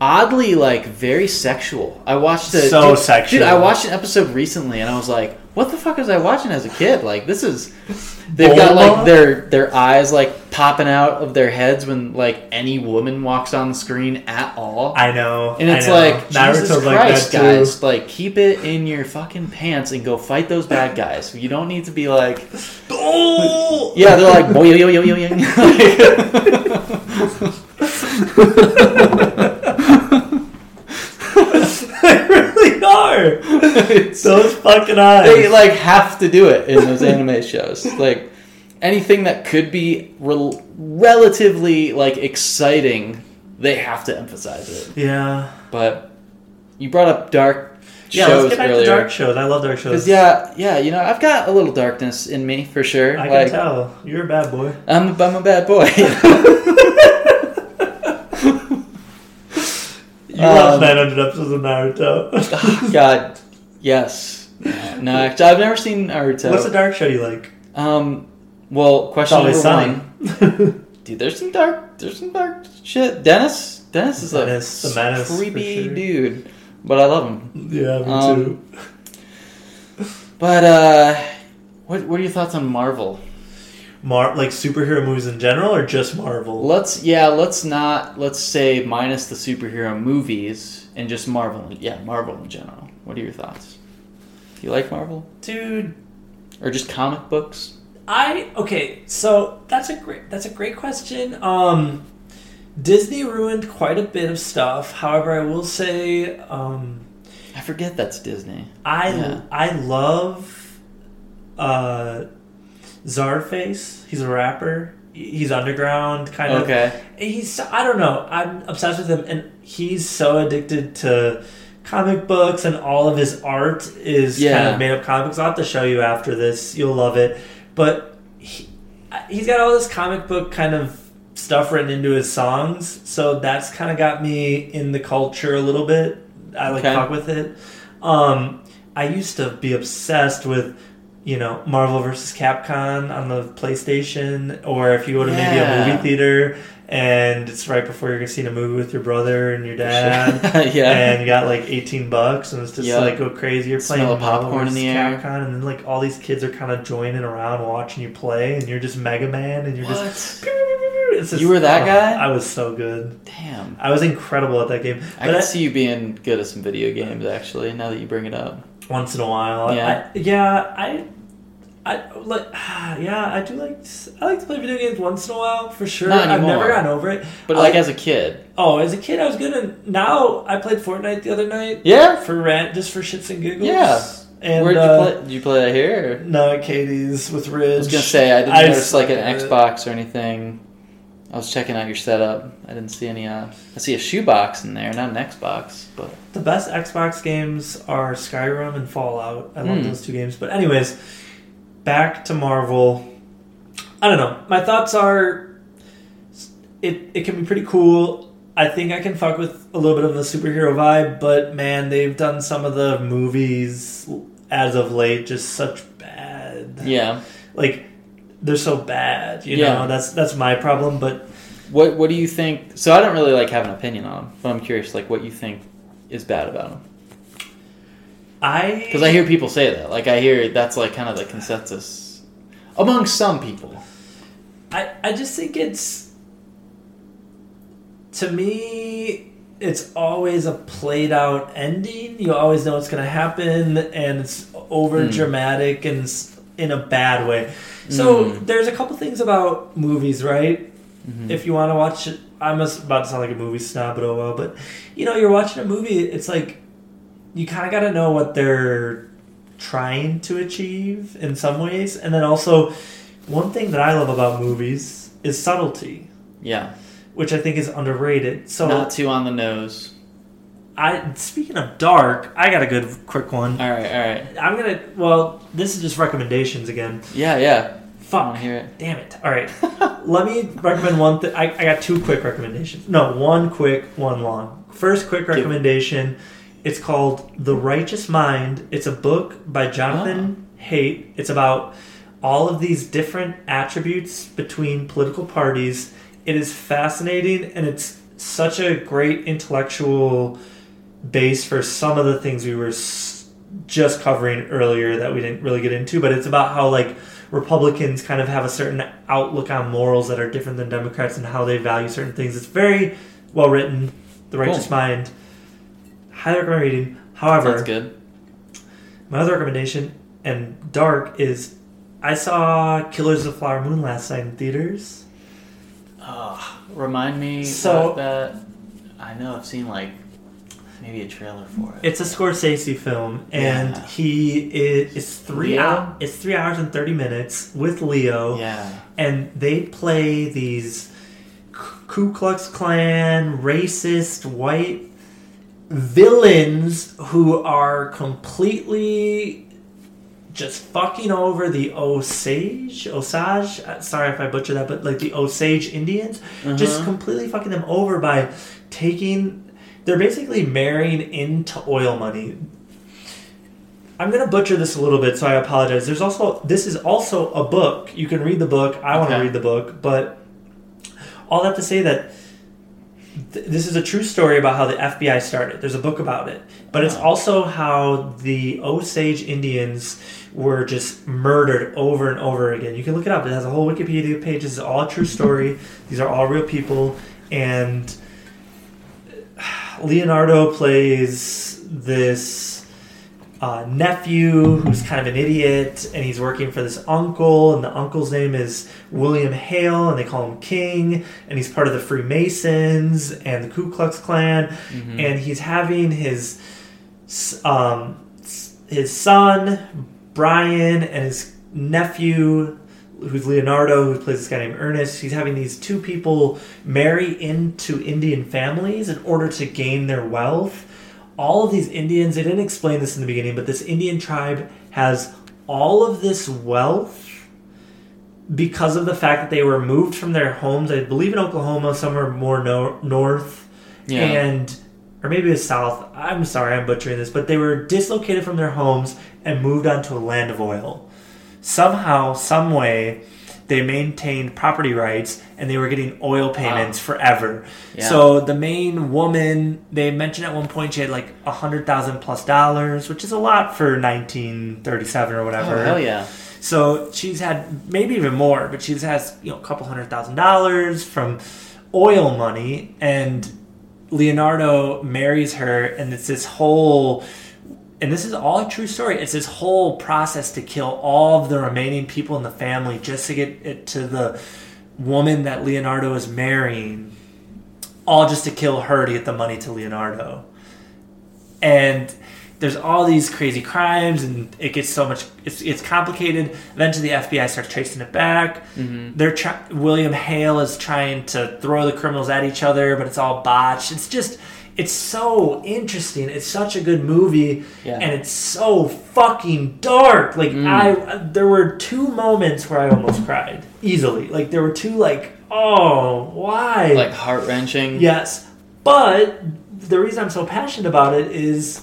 Oddly like very sexual. I watched it. So dude, sexual. Dude, I watched an episode recently and I was like, "What the fuck was I watching as a kid? Like this is." They've got like their their eyes like popping out of their heads when like any woman walks on the screen at all. I know. And it's know. like, Jesus Naruto's like Christ, that guys! Like, keep it in your fucking pants and go fight those bad guys. You don't need to be like. Oh, yeah, they're like, boy, yo, yo, yo, yo. I really Those fucking eyes. they like have to do it in those anime shows. Like anything that could be rel- relatively like exciting, they have to emphasize it. yeah. But you brought up dark Yeah, shows let's get back earlier. to dark shows. I love dark shows. Yeah, yeah, you know, I've got a little darkness in me for sure. I like can tell. You're a bad boy. I'm, I'm a bad boy. You watched Um, 900 episodes of Naruto. God, yes. No, actually, I've never seen Naruto. What's a dark show you like? Um, well, question number sunny. one. Dude, there's some dark, there's some dark shit. Dennis, Dennis is Dennis, a menace, creepy sure. dude, but I love him. yeah, me Um, too. But uh, what what are your thoughts on Marvel? Mar- like superhero movies in general, or just Marvel? Let's yeah, let's not let's say minus the superhero movies and just Marvel. Yeah, Marvel in general. What are your thoughts? Do you like Marvel Dude, or just comic books? I okay. So that's a great that's a great question. Um, Disney ruined quite a bit of stuff. However, I will say, um, I forget that's Disney. I Yeah. I love uh, Czarface. He's a rapper. He's underground, kind of. Okay. He's I don't know. I'm obsessed with him, and he's so addicted to comic books, and all of his art is kind of made up comic books. I'll have to show you after this. You'll love it. But he, he's got all this comic book kind of stuff written into his songs, so that's kind of got me in the culture a little bit. I like Okay. fuck with it. Um, I used to be obsessed with. You know, Marvel versus Capcom on the PlayStation, or if you go to maybe a movie theater and it's right before you're seeing a movie with your brother and your dad, yeah. and you got like 18 bucks, and it's just Yeah. like go crazy. You're playing Smell popcorn in the air. Capcom, and then like all these kids are kind of joining around watching you play, and you're just Mega Man, and you're just. what? It's just You were that oh, guy? I was so good. Damn. I was incredible at that game. I But can I- see you being good at some video games. Actually, now that you bring it up. once in a while. Yeah. I, yeah, I, I like, yeah, I do like. I like to play video games once in a while for sure. I've never gotten over it. But I like as a kid. Oh, as a kid, I was good. And now I played Fortnite the other night Yeah. for rent, just for shits and giggles. Yeah. And Where'd you uh, play? Did you play that here? Or? No, at Katie's with Ridge. I was gonna say I didn't I notice like an it. Xbox or anything. I was checking out your setup. I didn't see any. Uh, I see a shoebox in there, not an Xbox, but The best Xbox games are Skyrim and Fallout. I love Hmm. those two games. But anyways, back to Marvel. I don't know. My thoughts are it it can be pretty cool. I think I can fuck with a little bit of the superhero vibe, but man, they've done some of the movies as of late just such bad. yeah. Like they're so bad, you Yeah. know. That's that's my problem, but What What do you think? So I don't really like have an opinion on them, but I'm curious, like what you think is bad about them. I Because I hear people say that. Like I hear that's like kind of the consensus among some people. I, I just think it's to me it's always a played out ending you always know what's going to happen and it's over Mm. dramatic and in a bad way so Mm. there's a couple things about movies right Mhm. if you want to watch i'm about to sound like a movie snob but oh well but you know you're watching a movie it's like you kind of got to know what they're trying to achieve in some ways and then also one thing that i love about movies is subtlety. Yeah, which i think is underrated so not too on the nose. i speaking of dark i got a good quick one. All right, all right. i'm gonna well this is just recommendations again. Yeah, yeah. I fuck. hear it. damn it. All right. Let me recommend one thing I, I got two quick recommendations. No one quick one long. First quick Give- recommendation it's called the righteous mind. It's a book by jonathan ah. haidt. It's about all of these different attributes between political parties. It is fascinating and it's such a great intellectual base for some of the things we were just covering earlier that we didn't really get into but it's about how like republicans kind of have a certain outlook on morals that are different than democrats and how they value certain things. It's very well written the righteous Cool. mind highly recommend reading however That's good. my other recommendation and dark is i saw killers of the flower moon last night in theaters Oh, remind me So- that. I know I've seen like maybe a trailer for it. It's a Scorsese film, and Yeah. he is it's three hours. It's three hours and thirty minutes with Leo, yeah. and they play these Ku Klux Klan racist white villains who are completely just fucking over the Osage, Osage. uh, Sorry if I butcher that, but like the Osage Indians, just Uh-huh. completely fucking them over by taking. They're basically marrying into oil money. I'm gonna butcher this a little bit, so I apologize. There's also this is also a book. You can read the book. I want to Okay. read the book, but all that to say that th- this is a true story about how the FBI started. There's a book about it, but it's also how the Osage Indians were just murdered over and over again. You can look it up. It has a whole Wikipedia page. This is all a true story. These are all real people, and Leonardo plays this uh, nephew who's kind of an idiot, and he's working for this uncle, and the uncle's name is William Hale, and they call him King, and he's part of the Freemasons and the Ku Klux Klan, Mhm. and he's having his um, his son Brian and his nephew who's Leonardo who plays this guy named Ernest he's having these two people marry into Indian families in order to gain their wealth all of these Indians they didn't explain this in the beginning but this Indian tribe has all of this wealth because of the fact that they were moved from their homes I believe in Oklahoma somewhere more no- north Yeah. and or maybe it's south. I'm sorry, I'm butchering this, but they were dislocated from their homes and moved onto a land of oil. Somehow, some way, they maintained property rights and they were getting oil payments forever. Yeah. So the main woman, they mentioned at one point she had like a hundred thousand plus dollars, which is a lot for 1937 or oh, whatever. hell yeah. So she's had maybe even more, but she's has you know a couple hundred thousand dollars from oil money, and Leonardo marries her, and it's this whole. And this is all a true story. It's this whole process to kill all of the remaining people in the family just to get it to the woman that Leonardo is marrying, all just to kill her to get the money to Leonardo. And there's all these crazy crimes, and it gets so much. It's it's complicated. Eventually, the FBI starts tracing it back. hmm They're try- William Hale is trying to throw the criminals at each other, but it's all botched. It's just. It's so interesting. It's such a good movie, Yeah. and it's so fucking dark. Like Mm. I, there were two moments where I almost cried easily. Like there were two, like, oh, why? Like heart wrenching. Yes, but the reason I'm so passionate about it is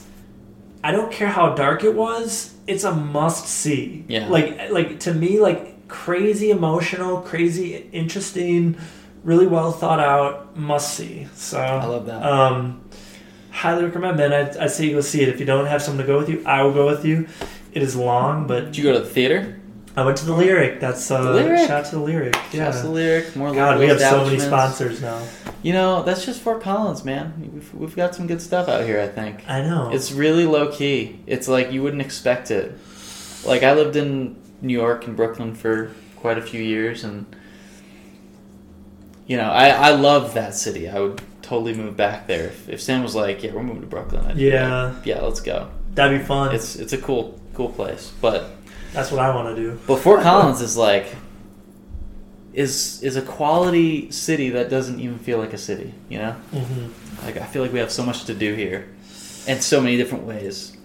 I don't care how dark it was. It's a must see. Yeah. Like like to me like crazy emotional, crazy interesting, really well thought out must see. So I love that. Um highly recommend man. I I say you go see it. If you don't have someone to go with you, I will go with you. It is long, but Did you go to the theater? I went to the lyric. That's uh The Lyric? shout out to the lyric. Yeah. That's the lyric. More God, we have so many sponsors now. You know, that's just Fort Collins, man. We've, we've got some good stuff out here, I think. I know. It's really low key. It's like you wouldn't expect it. Like I lived in New York and Brooklyn for quite a few years, and you know, I I love that city. I would totally move back there if, if Sam was like, "Yeah, we're moving to Brooklyn." I'd be Yeah. like, yeah, let's go. That'd be fun. It's it's a cool cool place, but That's what I want to do. but Fort Collins is like is is a quality city that doesn't even feel like a city. You know, hmm like I feel like we have so much to do here, in so many different ways,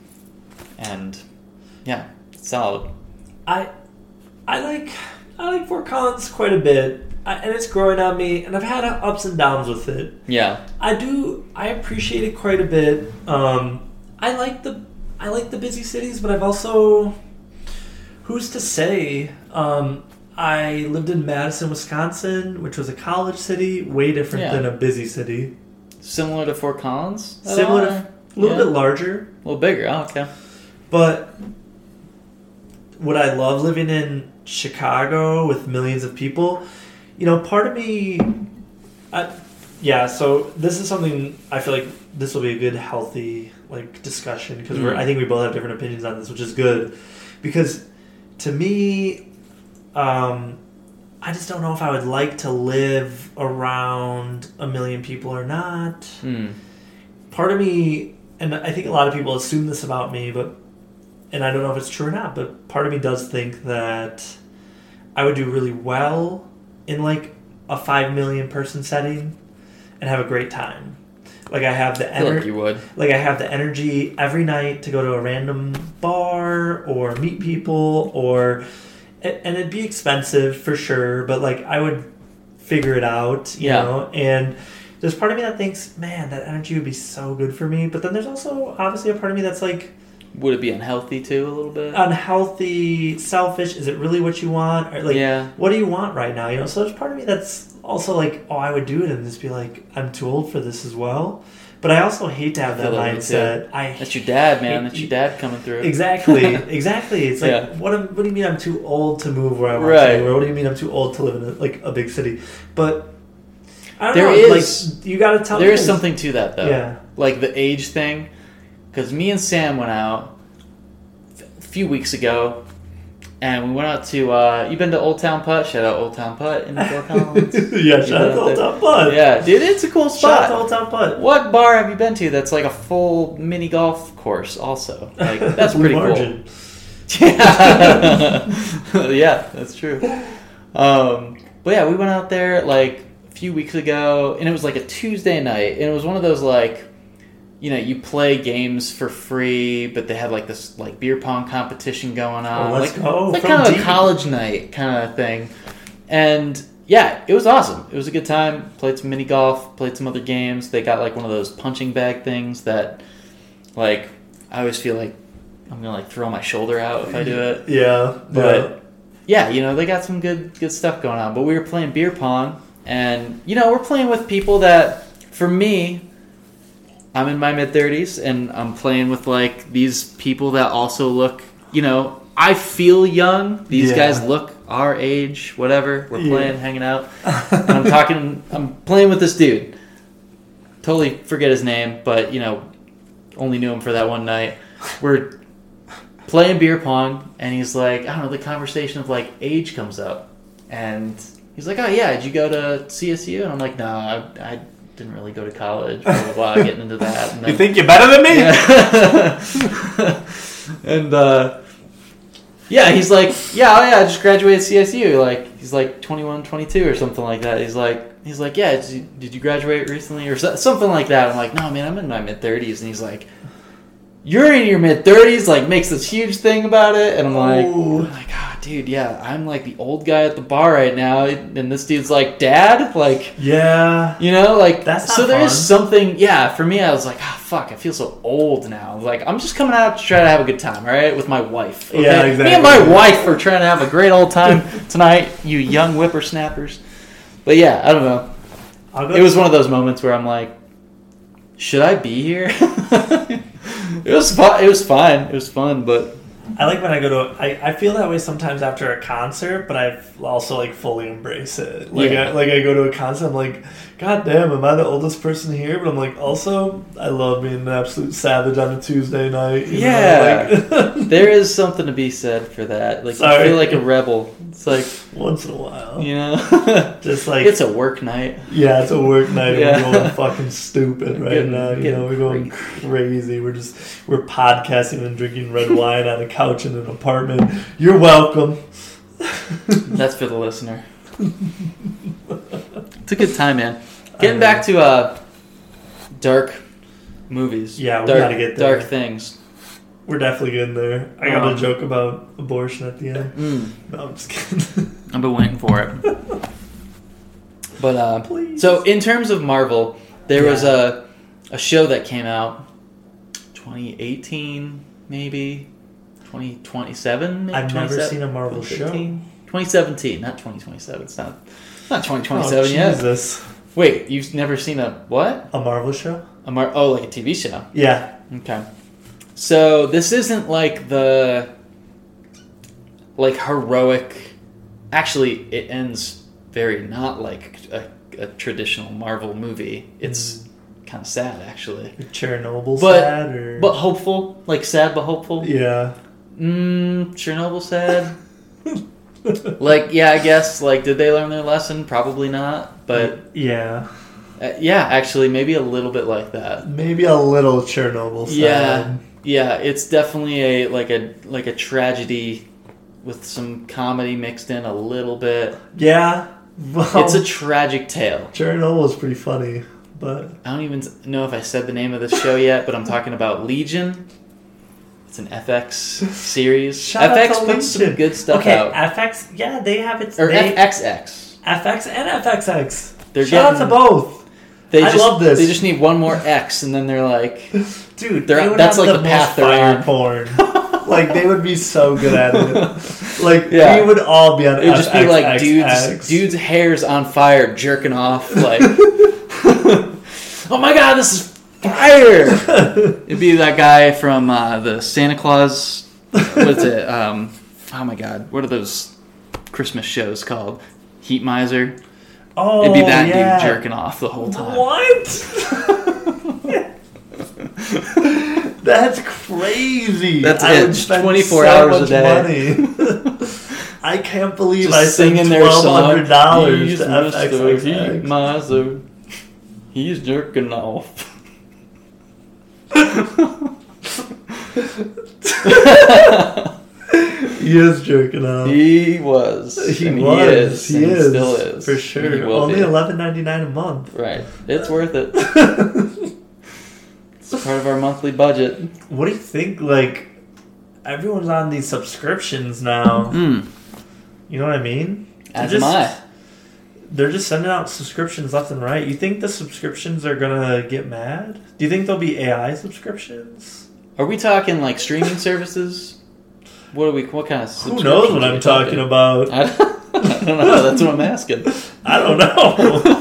and yeah, it's solid. I, I like I like Fort Collins quite a bit, I, and it's growing on me. And I've had ups and downs with it. Yeah, I do. I appreciate it quite a bit. Um, I like the I like the busy cities, but I've also who's to say? Um, I lived in Madison, Wisconsin, which was a college city, way different Yeah. than a busy city. similar to Fort Collins. Similar all, to- or- A little Yeah. bit larger, a little bigger. Oh, okay. But would I love living in Chicago with millions of people? You know, part of me, I, yeah. So this is something I feel like this will be a good, healthy like discussion because we're. Mm. I think we both have different opinions on this, which is good. Because to me, um, I just don't know if I would like to live around a million people or not Hmm. part of me and I think a lot of people assume this about me, but and I don't know if it's true or not, but part of me does think that I would do really well in like a five million person setting and have a great time. Like I have the like energy, you would. like I have the energy every night to go to a random bar or meet people or and it'd be expensive for sure, but like I would figure it out, you Yeah. know. And there's part of me that thinks, man, that energy would be so good for me. But then there's also obviously a part of me that's like Would it be unhealthy too, a little bit? unhealthy, selfish. Is it really what you want? Or like, yeah. what do you want right now? You know. So there's part of me that's also like, oh, I would do it and just be like, I'm too old for this as well. But I also hate to have that mindset. I That's your dad, man. That's your dad coming through. Exactly, exactly. It's like, Yeah. what, am, what do you mean I'm too old to move where I want Right. to? Or what do you mean I'm too old to live in a, like a big city? But I don't There know. is- like you got to tell. There is something to that though. Yeah. Like the age thing. Because me and Sam went out a few weeks ago, and we went out to. Uh, you been to Old Town Putt? Shout out Old Town Putt in Fort Collins. yeah, shout out to Old Town Putt. yeah, dude, it's a cool shout out to spot. Old Town Putt. What bar have you been to that's like a full mini golf course? Also, like that's pretty cool. Yeah, yeah, that's true. Um, but yeah, we went out there like a few weeks ago, and it was like a Tuesday night, and it was one of those like, you know, you play games for free, but they had like this like beer pong competition going oh, on. Oh, let's like, go. It's like kind of deep. a college night kind of thing, and yeah, it was awesome. It was a good time. Played some mini golf, played some other games. They got like one of those punching bag things that, like, I always feel like I'm gonna like throw my shoulder out if I do it. Yeah, But yeah, you know, they got some good good stuff going on. But we were playing beer pong and you know, we're playing with people that for me I'm in my mid 30s and I'm playing with like these people that also look, you know, I feel young. These Yeah. guys look our age, whatever. We're Yeah. playing, hanging out. And I'm talking I'm playing with this dude. Totally forget his name, but you know, only knew him for that one night. We're playing beer pong, and he's like, I don't know, the conversation of like age comes up, and he's like, Oh yeah, did you go to CSU? And I'm like, No, I, I didn't really go to college. Blah blah blah. Getting into that. And you think you're better than me? yeah. and uh, yeah, he's like, yeah, oh yeah, I just graduated CSU. Like he's like 21, 22 or something like that. He's like, he's like, yeah, did you, did you graduate recently or so, something like that? I'm like, no, man, I'm in my mid thirties. And he's like, you're in your mid thirties. Like makes this huge thing about it. And I'm like, Ooh. I'm like, ah, dude, yeah, I'm like the old guy at the bar right now. And this dude's like, dad, like. Yeah. You know, like That's so there is something. Yeah, for me, I was like, ah, fuck, I feel so old now. Like I'm just coming out to try to have a good time, all right, with my wife. okay? Yeah, Me and my wife are trying to have a great old time tonight. You young whippersnappers. But yeah, I don't know. It was one of those moments where I'm like, should I be here? it was fun. It was fine. It was fun, but I like when I go to. I, I feel that way sometimes after a concert, but I also like fully embrace it. Like Yeah. I, like I go to a concert, I'm like, God damn, am I the oldest person here? But I'm like, also, I love being an absolute savage on a Tuesday night. you know, Yeah. like- there is something to be said for that. Like Sorry. you feel like a rebel. It's like once in a while, you know, just like it's a work night. yeah, it's a work night. and Yeah. We're going fucking stupid right Getting- now. You know, we're going crazy. We're just we're podcasting and drinking red wine on a couch in an apartment. You're welcome. That's for the listener. It's a good time, man. Getting back to uh, dark movies. Yeah, we dark, gotta get there. dark things. We're definitely getting there. I got Um, a joke about abortion at the end. Mm, No, I'm just kidding. I've been waiting for it. But uh, Please. so in terms of Marvel, there was a a show that came out 2018 maybe 2027 maybe I've never seen a Marvel show. 2015? 2017 not 2027 it's not not Oh, 2027 yet Jesus. wait you've never seen a what A Marvel show? a Mar- oh like a TV show Yeah. Okay. So this isn't like the like heroic. Actually, it ends very not like a, a traditional Marvel movie. It's kind of sad, actually, Chernobyl But- sad or but hopeful. Like sad but hopeful. yeah. Mm, Chernobyl sad. like yeah, I guess. Like, did they learn their lesson? Probably not. But yeah. Uh, yeah, actually, maybe a little bit like that. Maybe a little Chernobyl. Side. Yeah, yeah, it's definitely a like a like a tragedy with some comedy mixed in a little bit. Yeah. Well, It's a tragic tale. Chernobyl's pretty funny, but I don't even know if I said the name of the show yet, but I'm talking about Legion. It's an FX series. Shout out FX to puts some good stuff okay, out. FX. Yeah, they have it. Or they, FXX. FX and FXX. They're Shout out to both, They I just, love this. They just need one more X, and then they're like, dude. They're- they that's like the, the path they're on. porn. like they would be so good at it. Like Yeah. we would all be on. it would just be like dudes, dudes' hairs on fire, jerking off. Like, oh my god, this is fire! It'd be that guy from uh, the Santa Claus. What's it? Um, oh my god, what are those Christmas shows called? Heat Miser. Oh, It'd be that yeah. dude jerking off the whole time. What? That's crazy. That's I it. would spend 24 so hours a day. Money. I can't believe Just I singing their twelve song. hundred dollars He's to Mr. Heat Miser. He's jerking off. He is jerking off. He was. He and was. He is. He is. Still is. for sure. Only eleven ninety nine a month. Right. It's worth it. It's part of our monthly budget. what do you think? Like everyone's on these subscriptions now. Mm. You know what I mean? As They're am I. They're just sending out subscriptions left and right. You think the subscriptions are gonna get mad? Do you think there'll be AI subscriptions? Are we talking like streaming services? What are we? What kind of? Who knows what I'm we talking about? I don't, I don't know. That's what I'm asking. I don't know.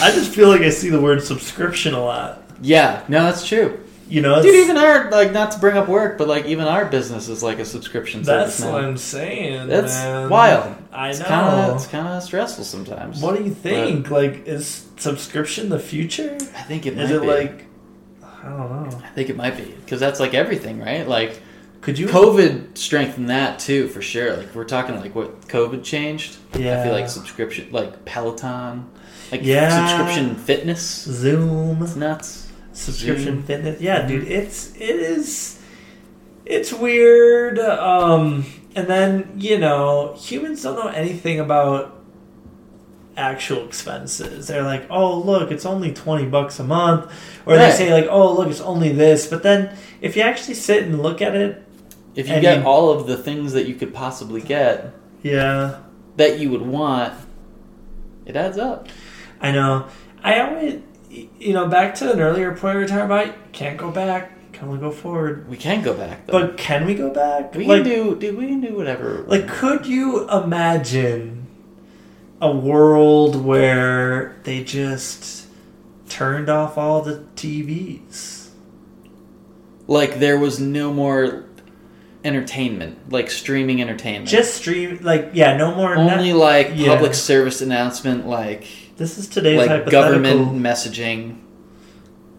I just feel like I see the word subscription a lot. Yeah. No, that's true. You know, Dude, even our like not to bring up work, but like even our business is like a subscription that's service what. I'm saying. That's man. wild. I It's know. kind of it's kind of stressful sometimes. what do you think? like, is subscription the future? I think it might it be. like? I don't know. I think it might be because that's like everything, right? Like Could you? COVID strengthened that too, for sure. Like we're talking like what COVID changed. Yeah. I feel like subscription, like Peloton, like Yeah. subscription fitness. Zoom It's nuts. Subscription Zoom. fitness. Yeah, Mhm. dude, it's it is it's weird. Um, and then you know, humans don't know anything about actual expenses. They're like, oh look, it's only twenty bucks a month, or they say like, oh look, it's only this. But then if you actually sit and look at it, If you get you- all of the things that you could possibly get yeah, that you would want, it adds up. I know. I always, you know, back to an earlier point we were talking about. Can't go back. Can only go forward. We can go back though. But can we go back? we like, can do, dude. We can do whatever. Like, could you imagine a world where they just turned off all the TVs? like there was no more entertainment, like streaming entertainment. Just stream, like, yeah, no more. only net- like yeah. public service announcement, like this is today's like hypothetical. government messaging.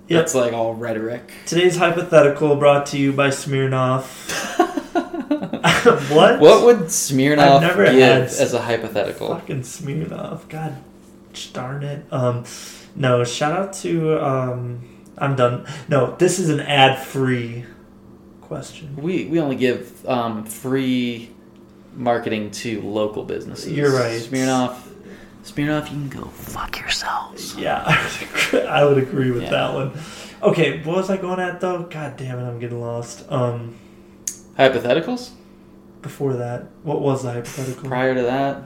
Yep. That's like all rhetoric. Today's hypothetical brought to you by Smirnoff. what? What would Smirnoff give as a hypothetical? Fucking Smirnoff. God darn it. Um, no, shout out to. Um, I'm done. No, this is an ad free question. We we only give um, free marketing to local businesses. You're right. Smirnoff. Smirnoff, you can go fuck yourselves. Yeah, I would agree, I would agree with Yeah. that one. Okay, what was I going at though? God damn it, I'm getting lost. Um, Hypotheticals. before that, what was the hypothetical? Prior to that,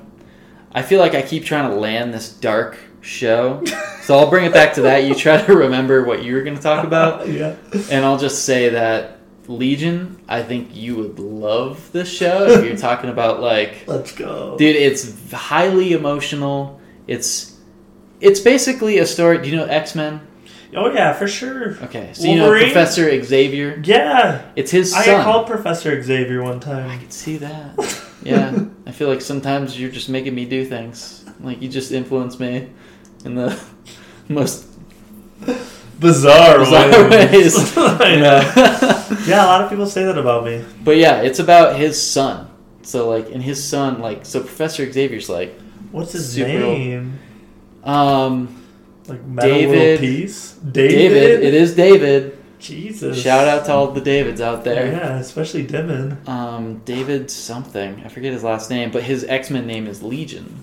I feel like I keep trying to land this dark show. so I'll bring it back to that. You try to remember what you were going to talk about. yeah. And I'll just say that Legion, I think you would love this show if you're talking about like Let's go. dude, it's highly emotional. It's it's basically a story. Do you know X-Men? Oh yeah, for sure. Okay. So you know Professor Xavier? Yeah, It's his I son. got called Professor Xavier one time. I could see that. Yeah. I feel like sometimes you're just making me do things. Like you just influence me in the most Bizarre, bizarre ways. I know. know? Yeah, a lot of people say that about me. But yeah, it's about his son. So like, and his son, like, so Professor Xavier's like, What's his name? um, Like David- Peace? David. It is David. Jesus. Shout out to all the Davids out there. Yeah, especially Dimon. Um, David something. I forget his last name, but his X Men name is Legion,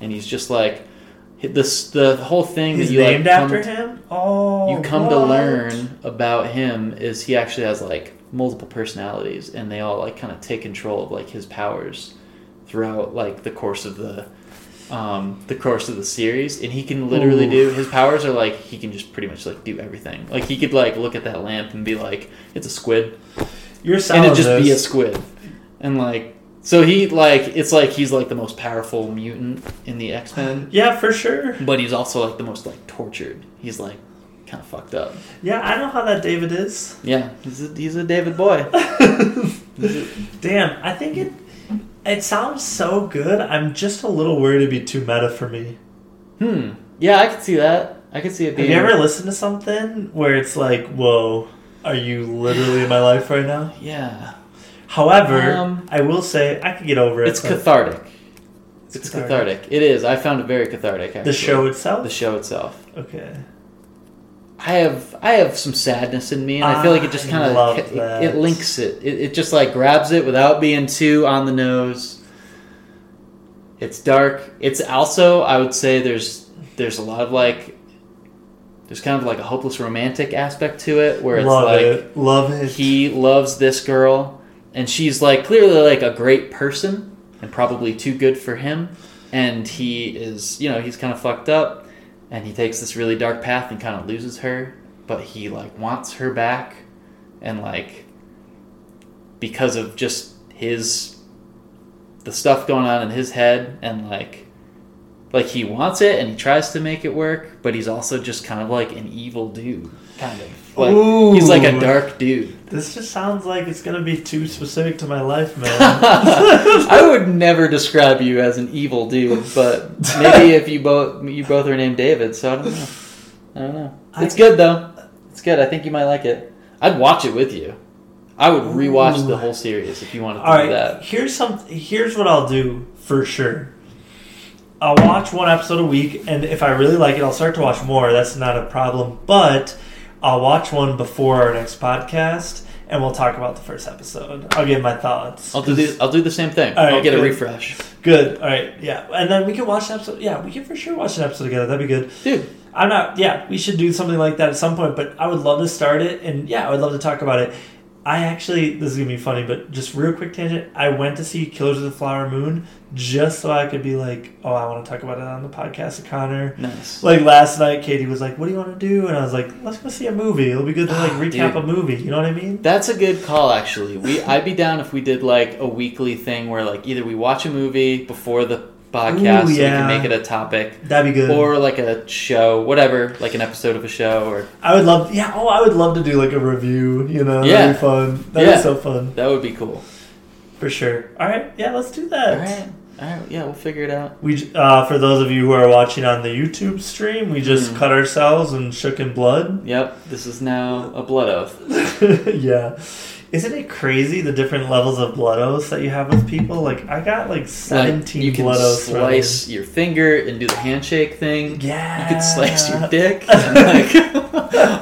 and he's just like this. The whole thing He's that you named like, after come, him? Oh. You come to learn about him is he actually has like multiple personalities, and they all like kind of take control of like his powers throughout like the course of the um, the course of the series, and he can literally Ooh. do his powers are like he can just pretty much like do everything. Like he could like look at that lamp and be like, "It's a squid," You're and it just be a squid, and like so he like it's like he's like the most powerful mutant in the X Men, Yeah, for sure. but he's also like the most like tortured. He's like kind of fucked up. Yeah, I know how that David is. Yeah, he's a, he's a David boy. Damn, I think it it sounds so good. I'm just a little worried it'd be too meta for me. Hmm. Yeah, I could see that. I could see it Have you ever listened to something where it's like, whoa, are you literally in my life right now? Yeah, However, Um, I will say I could get over it. it's cathartic. it's It's cathartic. It is. I found it very cathartic. Actually. The show itself? The show itself. Okay. I have I have some sadness in me, and I feel like it just kind of it, it links it. it. It just like grabs it without being too on the nose. It's dark. It's also I would say there's there's a lot of like there's kind of like a hopeless romantic aspect to it where it's Love like it. Love it. he loves this girl and she's like clearly like a great person and probably too good for him. And he is you know he's kind of fucked up. And he takes this really dark path and kind of loses her. But he like wants her back. And like because of just his the stuff going on in his head and like like he wants it and he tries to make it work but he's also just kind of like an evil dude kind of like he's like a dark dude This just sounds like it's gonna be too specific to my life, man. I would never describe you as an evil dude, but maybe if you both you both are named David, so I don't know. I don't know. It's I- good though. It's good. I think you might like it. I'd watch it with you. I would rewatch Ooh. the whole series if you wanted to All do right, that. here's some. Here's what I'll do for sure. I'll watch one episode a week, and if I really like it, I'll start to watch more. That's not a problem. But I'll watch one before our next podcast, and we'll talk about the first episode. I'll give my thoughts. I'll do the, I'll do the same thing. Right, I'll get a refresh, Good. All right. Yeah, and then we can watch an episode. Yeah, we can for sure watch an episode together. That'd be good. dude. I'm not. Yeah, we should do something like that at some point. But I would love to start it, and yeah, I would love to talk about it. I actually, this is gonna be funny, but just real quick tangent. I went to see Killers of the Flower Moon just so I could be like, oh, I want to talk about it on the podcast with Conor. Nice. Like last night, Katie was like, "What do you want to do?" And I was like, "Let's go see a movie. It'll be good to like Ah, recap dude. a movie." You know what I mean? That's a good call, actually. We I'd be down if we did like a weekly thing where like either we watch a movie before the podcast, Ooh, so we can make it a topic, That'd be good. or like a show, whatever, like an episode of a show, or I would love. Yeah. Oh, I would love to do like a review. You know, Yeah. that'd be fun. That'd Yeah. be so fun that would be cool. for sure. All right. Yeah, let's do that. All right, all right, yeah, we'll figure it out. We uh, for those of you who are watching on the YouTube stream, we just Mm. cut ourselves and shook in blood. Yep, this is now a blood oath. yeah. Isn't it crazy the different levels of blood oaths that you have with people? Like I got like seventeen you can blood oaths. slice your finger and do the handshake thing. Yeah. You can slice your dick. like,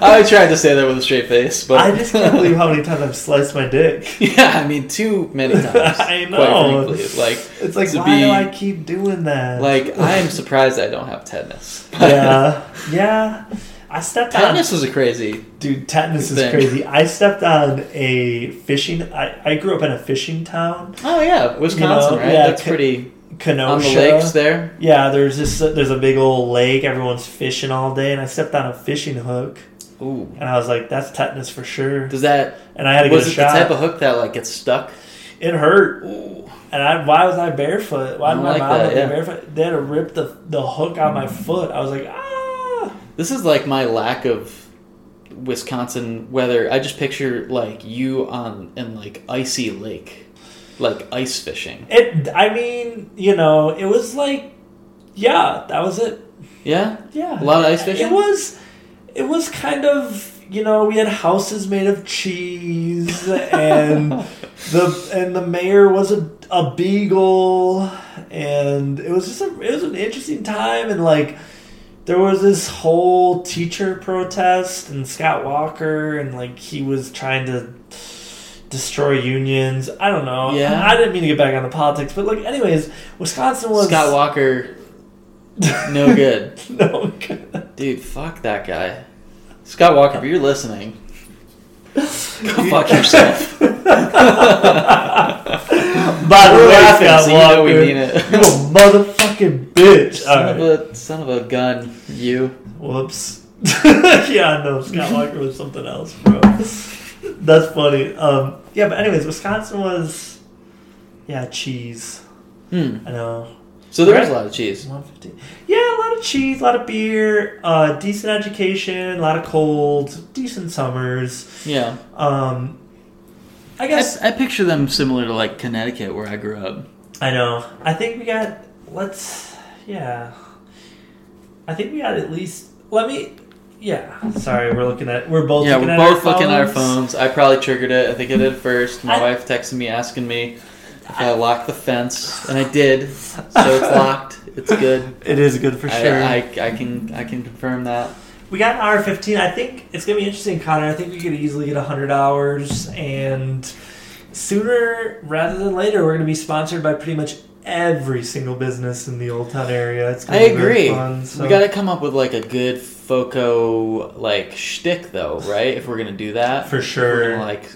I tried to say that with a straight face, but I just can't believe how many times I've sliced my dick. yeah, I mean, too many times. I Quite know. frankly, like, It's like To why be- do I keep doing that? like I am surprised I don't have tetanus. yeah, yeah. I stepped on tetanus is a crazy. Dude, tetanus is crazy. I stepped on a fishing. I, I grew up in a fishing town, Oh yeah, Wisconsin, You know, right? yeah, That's pretty Kenosha. on the lakes there. Yeah, there's this. There's a big old lake. Everyone's fishing all day, and I stepped on a fishing hook, Ooh, and I was like, "That's tetanus for sure." does that And I had to was get it a the type of hook that like gets stuck? it hurt, Ooh, and I why was I barefoot? Why did my like mom that, yeah. barefoot? They had to rip the the hook out my foot. I was like, ah. This is like my lack of Wisconsin weather. I just picture like you on in like icy lake, like ice fishing. It. I mean, you know, it was like, yeah, that was it. Yeah, Yeah, a lot of ice fishing. It was, it was kind of you know we had houses made of cheese and the and the mayor was a a beagle and it was just a, it was an interesting time and like there was this whole teacher protest and Scott Walker and like he was trying to destroy unions. I don't know. Yeah. I didn't mean to get back on the politics, but like anyways, Wisconsin was Scott Walker, no good. no good. Dude, fuck that guy. Scott Walker, if you're listening, go fuck yourself. By the way, Scott so you know we Walker, mean it. You a motherfucking bitch. Son, All of right. a, son of a gun, you. Whoops. yeah, no, Scott Walker was something else, bro. That's funny. Um, yeah, but anyways, Wisconsin was, yeah, cheese. Hmm. I know. So there is a lot of cheese. 150. Yeah, a lot of cheese, a lot of beer, uh, decent education, a lot of cold, decent summers. Yeah. Um, I I, guess I picture them similar to like Connecticut where I grew up. I know. I think we got. Let's. Yeah. I think we got at least. Let me. Yeah. Sorry, we're looking at. We're both. Yeah, looking we're at both our looking at our phones. I probably triggered it. I think I did first. My I- wife texted me asking me if I locked the fence, and I did. So it's locked. It's good. It is good for I, sure. I, I can I can confirm that. we got an hour 15. I think it's going to be interesting, Conor. I think we could easily get 100 hours. And sooner rather than later, we're going to be sponsored by pretty much every single business in the Old Town area. It's I gonna be agree. Fun, so. We got to come up with like a good Foco like shtick though, right? If we're gonna do that, For sure. gonna, like,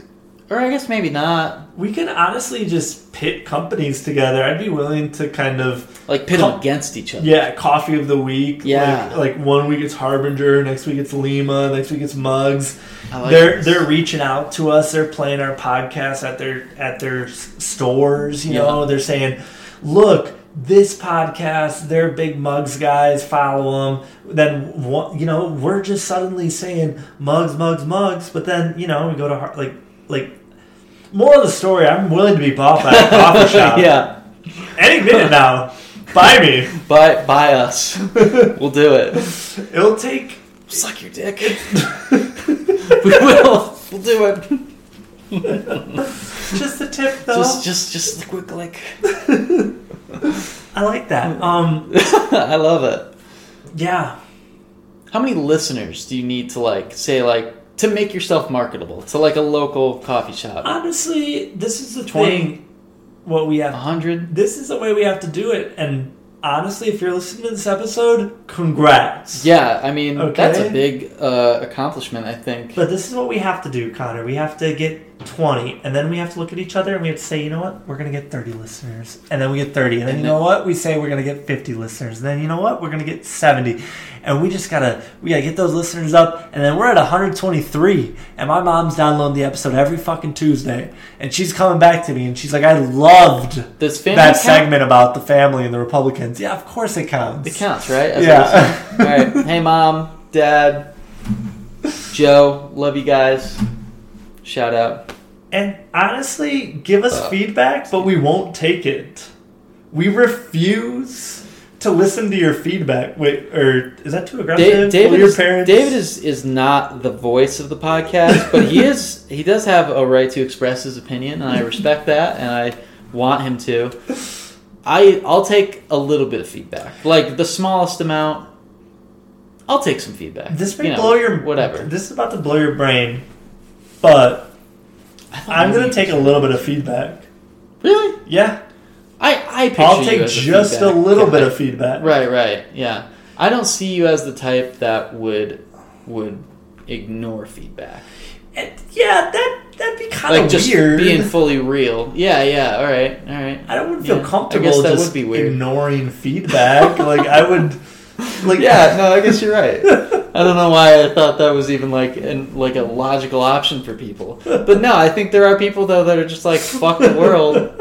or I guess maybe not. We can honestly just pit companies together. I'd be willing to kind of Like pit Com- them against each other. yeah, coffee of the week. Yeah. like, like one week it's Harbinger, next week it's Lima, next week it's Mugs. Like they're this. they're reaching out to us. They're playing our podcast at their at their stores. You Yeah. know, they're saying, "Look, this podcast, they're big Mugs guys. Follow them." Then you know, we're just suddenly saying Mugs, Mugs, Mugs. But then you know, we go to like like. More of the story. I'm willing to be bought by a coffee shop. yeah, Any minute now. Buy me. buy buy us. we'll do it. It'll take. Suck your dick. we will. We'll do it. Just a tip, though. Just just just a quick like. I like that. Um, I love it. yeah. How many listeners do you need to like say like to make yourself marketable to like a local coffee shop? Honestly, this is the 20? thing. What we have. hundred? This is the way we have to do it. And honestly, if you're listening to this episode, congrats. Yeah, I mean that's a big uh, accomplishment. I think. But this is what we have to do, Conor. We have to get 20, and then we have to look at each other and we have to say, you know what? We're going to get 30 listeners. And then we get 30. And then you know what? We say we're going to get 50 listeners. And then you know what? We're going to get 70. And we just got to, we got to get those listeners up. And then we're at 123. And my mom's downloading the episode every fucking Tuesday. And she's coming back to me and she's like, I loved this that count? segment about the family and the Republicans. Yeah, of course it counts. It counts, right? A Yeah. All right. Hey, mom, dad, Joe, love you guys. Shout out. And honestly, give us Uh, feedback, but we won't take it. We refuse to listen to your feedback. Wait, or is that too aggressive? Da- David, your is, parents? David is is not the voice of the podcast, but he is. He does have a right to express his opinion, and I respect that, and I want him to. I I'll take a little bit of feedback, like the smallest amount. I'll take some feedback. This may You know, blow your whatever. This is about to blow your brain, but I I'm gonna take a little bit of feedback. Really? Yeah, I I picture I'll take just a feedback little bit of feedback. Right, right, yeah. I don't see you as the type that would would ignore feedback, And yeah, that that'd be kind of like just weird. being fully real. Yeah, yeah. All right, all right. I wouldn't feel Yeah, I comfortable guess that just would be weird. ignoring feedback. like I would, like Yeah, no, I guess you're right. I don't know why I thought that was even like an, like a logical option for people, but no, I think there are people though that are just like fuck the world.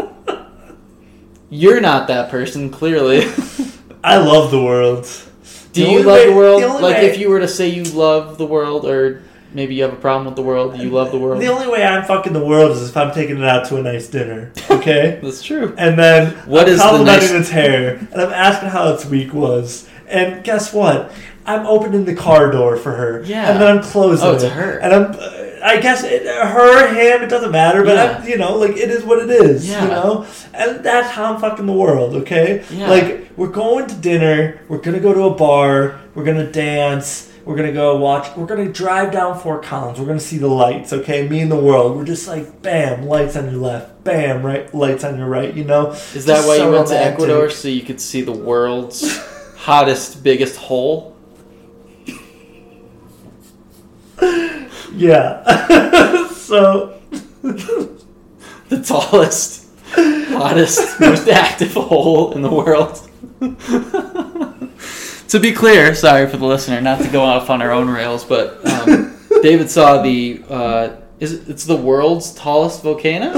You're not that person, clearly. I love the world. Do The you love way- the world? the like, way- if you were to say you love the world, or maybe you have a problem with the world, you love the world? The only way I'm fucking the world is if I'm taking it out to a nice dinner. Okay? That's true. and then What I'm is the complimenting nice- its hair, and I'm asking how its week was. And guess what? I'm opening the car door for her. Yeah. And then I'm closing Oh, it's it. her. And I'm uh, I guess it, her, him, it doesn't matter. But Yeah. You know, like it is what it is. Yeah. You know, and that's how I'm fucking the world. Okay, Yeah. like we're going to dinner. We're gonna go to a bar. We're gonna dance. We're gonna go watch. We're gonna drive down Fort Collins. We're gonna see the lights. Okay, me and the world. We're just like, bam, lights on your left. Bam, right, lights on your right. You know. Is that Just why so you went to. Ecuador so you could see the world's hottest, biggest hole? Yeah. so The tallest, hottest, most active hole in the world. to be clear, sorry for the listener, not to go off on our own rails, but um, David saw the uh, is it, it's the world's tallest volcano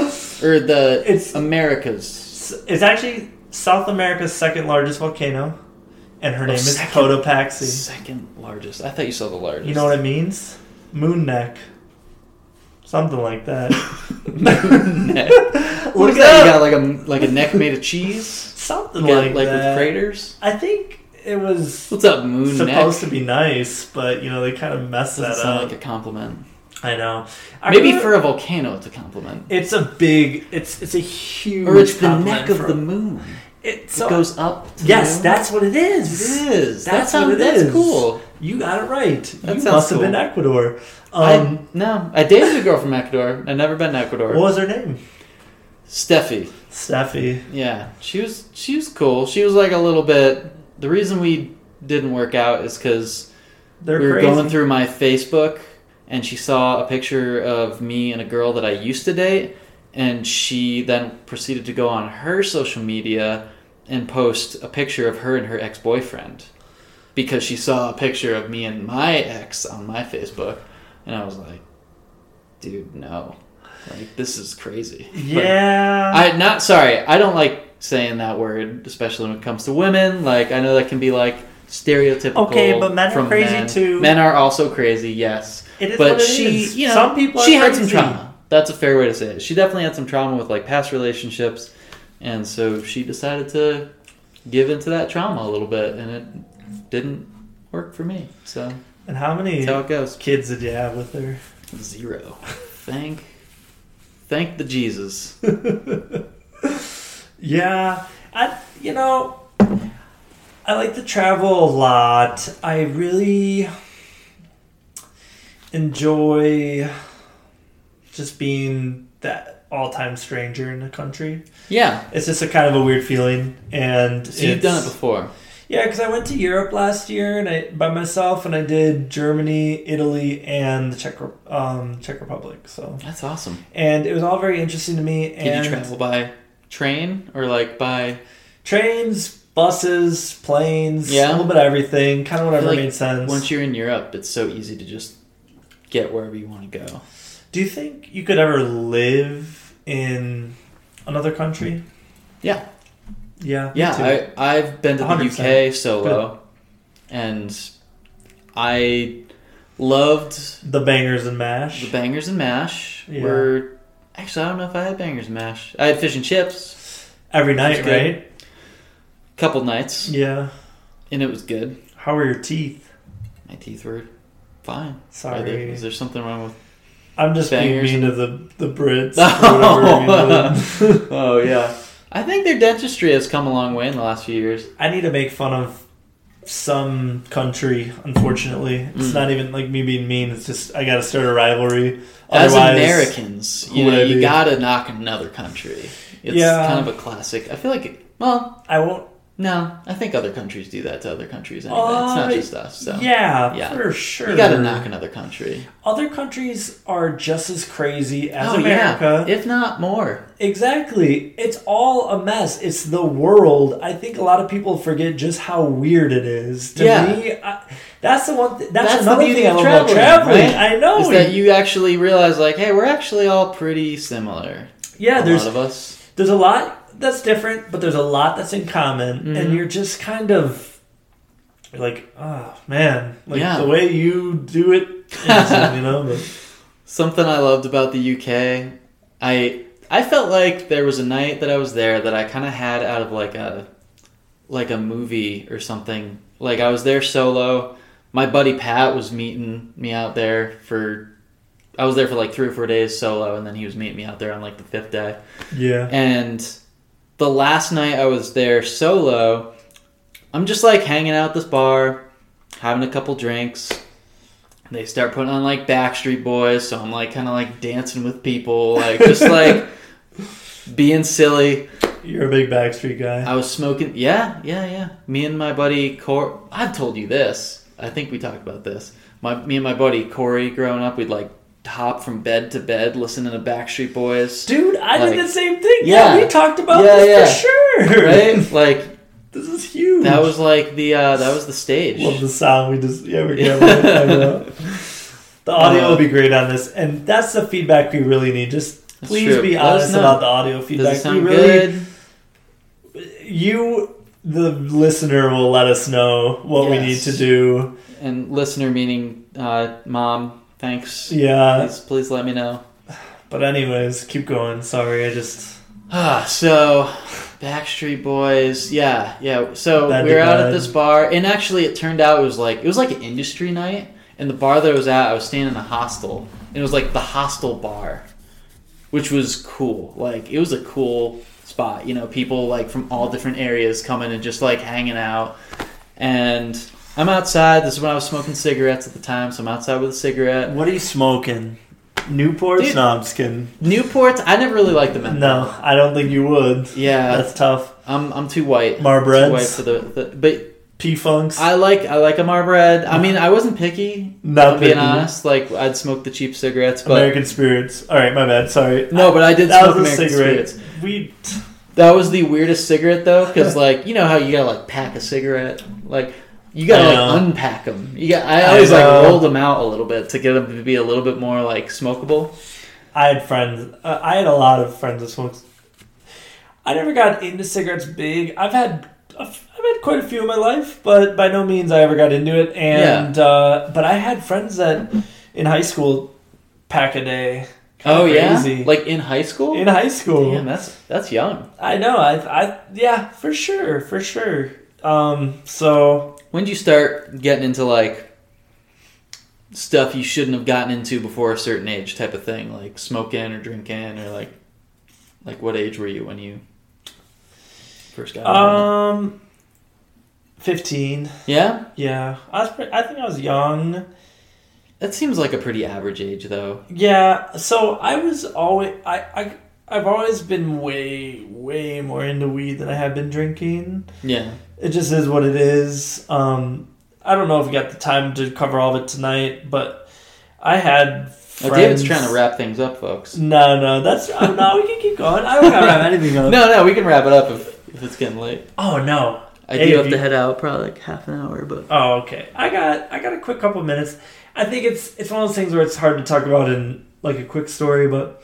or the It's- America's. it's actually South America's second largest volcano, and her Oh, name is second. Cotopaxi. Second largest. I thought you saw the largest. You know what it means? Moon neck. Something like that. neck. What Look is that? You got like a like a neck made of cheese? Something got, like, like that. with craters? I think it was What's up, moon supposed neck? to be nice, but you know they kind of messed Doesn't that sound up. like a compliment. I know. I Maybe remember- for a volcano, it's a compliment. it's a big. It's it's a huge. Or it's the neck of the moon. It, It goes up. To yes, that's what it is. it is. That's That's how. what it that's is. cool. You got it right. That you must have cool. been Ecuador. I, Um, no, I dated a girl from Ecuador. I've never been to Ecuador. what was her name? Steffi. Steffi. Yeah, she was. She was cool. She was like a little bit. The reason we didn't work out is because we were crazy. going through my Facebook and she saw a picture of me and a girl that I used to date and she then proceeded to go on her social media and post a picture of her and her ex-boyfriend because she saw a picture of me and my ex on my Facebook and I was like dude no like this is crazy Yeah. I not sorry. I don't like saying that word, especially when it comes to women. Like I know that can be like stereotypical. Okay, but men are crazy men. too. Men are also crazy. Yes, it is but what it she, is. you know, some people she had some trauma. That's a fair way to say it. She definitely had some trauma with like past relationships, and so she decided to give into that trauma a little bit, and it didn't work for me. So And how many how it goes. kids did you have with her? Zero. Thank, thank the Jesus. Yeah, I you know, I like to travel a lot. I really enjoy just being that all-time stranger in the country. Yeah. It's just a kind of a weird feeling, and So you've done it before. Yeah, because I went to Europe last year and I by myself, and I did Germany, Italy, and the Czech um, Czech Republic. So, That's awesome. and it was all very interesting to me. Did and you travel by train or like by? trains, buses, planes, Yeah. a little bit of everything, kind of whatever like made sense. Once you're in Europe, it's so easy to just get wherever you want to go. Do you think you could ever live in another country? Yeah. Yeah, Yeah. I I've been to the 100%. UK solo, and I loved the bangers and mash. the bangers and mash. Yeah. Were actually I don't know if I had bangers and mash. I had fish and chips, Every night, right? couple nights, Yeah. and it was good. How are your teeth? My teeth were fine. There, Sorry, is there something wrong with? I'm just being mean and- to the the Brits. reason. oh yeah. I think their dentistry has come a long way in the last few years. I need to make fun of some country. Unfortunately, it's Mm. not even like me being mean. It's just I got to start a rivalry. As Otherwise- Americans, you know, you gotta knock another country. It's Yeah. kind of a classic. I feel like, it, well, I won't. No, I think other countries do that to other countries anyway. it's not Uh, just us. So Yeah, Yeah. for sure. you gotta knock another country. Other countries are just as crazy as oh America. yeah, if not more. Exactly. It's all a mess. It's the world. I think a lot of people forget just how weird it is. To Yeah. me, I, that's the one. Th- that's, That's the another thing I of love about traveling, traveling. right? I know. Is that you actually realize like, hey, we're actually all pretty similar. yeah, there's a there's lot of us. there's a lot that's different, but there's a lot that's in common, Mhm. and you're just kind of like, oh man, like Yeah. the way you do it, you know. But, Something I loved about the UK, I I felt like there was a night that I was there that I kind of had out of like a like a movie or something. Like I was there solo. My buddy Pat was meeting me out there for I was there for like three or four days solo, and then he was meeting me out there on like the fifth day. Yeah. And the last night I was there solo, I'm just like hanging out at this bar, having a couple drinks. They start putting on like Backstreet Boys, so I'm like kind of like dancing with people, like just like being silly. You're a big Backstreet guy. I was smoking. Yeah, yeah, yeah. Me and my buddy Corey. I've told you this. I think we talked about this. My me and my buddy Corey, growing up, we'd like hop from bed to bed listening to Backstreet Boys. Dude, I Like- did the same thing. Yeah, Yeah. we talked about Yeah, this yeah. for sure. Right? Like This is huge. that was like the uh, that was the stage. Love the sound. We just yeah, we can't really talk. The audio Uh, will be great on this, and that's the feedback we really need. Just please be honest about the audio feedback. we really, good? you, the listener, will let us know what we need to do. And listener meaning uh, mom. Thanks. Yeah, Please, please let me know. but anyways, keep going. Sorry, I just Ah, so Backstreet Boys, yeah, yeah. So we were out at this bar, and actually, it turned out it was like it was like an industry night. And the bar that I was at, I was staying in a hostel, and it was like the hostel bar, which was cool. Like it was a cool spot. You know, people like from all different areas coming and just like hanging out. And I'm outside. This is when I was smoking cigarettes at the time, so I'm outside with a cigarette. what are you smoking? Newports? Dude. no, I'm just kidding. Newports, I never really liked them. No, I don't think you would. Yeah, That's tough. I'm I'm too white. Marbreds? Too white for the, the but P funks. I like I like a Marlboro. I mean, I wasn't picky. Not I'm being honest. Like I'd smoke the cheap cigarettes, but American spirits. All right, my bad. Sorry. no, but I did that smoke American cigarette. spirits. We That was the weirdest cigarette though, because like you know how you gotta like pack a cigarette, like you gotta like unpack them. You got I I always like rolled them out a little bit to get them to be a little bit more like smokable. I had friends. Uh, I had a lot of friends that smoked. I never got into cigarettes big. I've had I've had quite a few in my life, but by no means I ever got into it. And uh, but I had friends that in high school pack a day. Kinda Oh crazy. yeah, like in high school. in high school. Damn, that's that's young. I know. I I yeah, for sure, for sure. Um. So When did you start getting into like stuff you shouldn't have gotten into before a certain age type of thing, like smoking or drinking or like like what age were you when you first got into um, fifteen. Yeah? Yeah, I was. I think I was young. That seems like a pretty average age though. Yeah, so I was always I, I I've always been way way more into weed than I have been drinking. Yeah. It just is what it is. Um, I don't know if we got the time to cover all of it tonight, but I had. Oh, Friends. David's trying to wrap things up, folks. No, no, that's oh, no. We can keep going. I don't gotta wrap anything up. No, no, we can wrap it up if, if it's getting late. Oh no. I Hey, do have you- to head out probably like half an hour, but Oh, okay. I got I got a quick couple minutes. I think it's it's one of those things where it's hard to talk about in like a quick story, but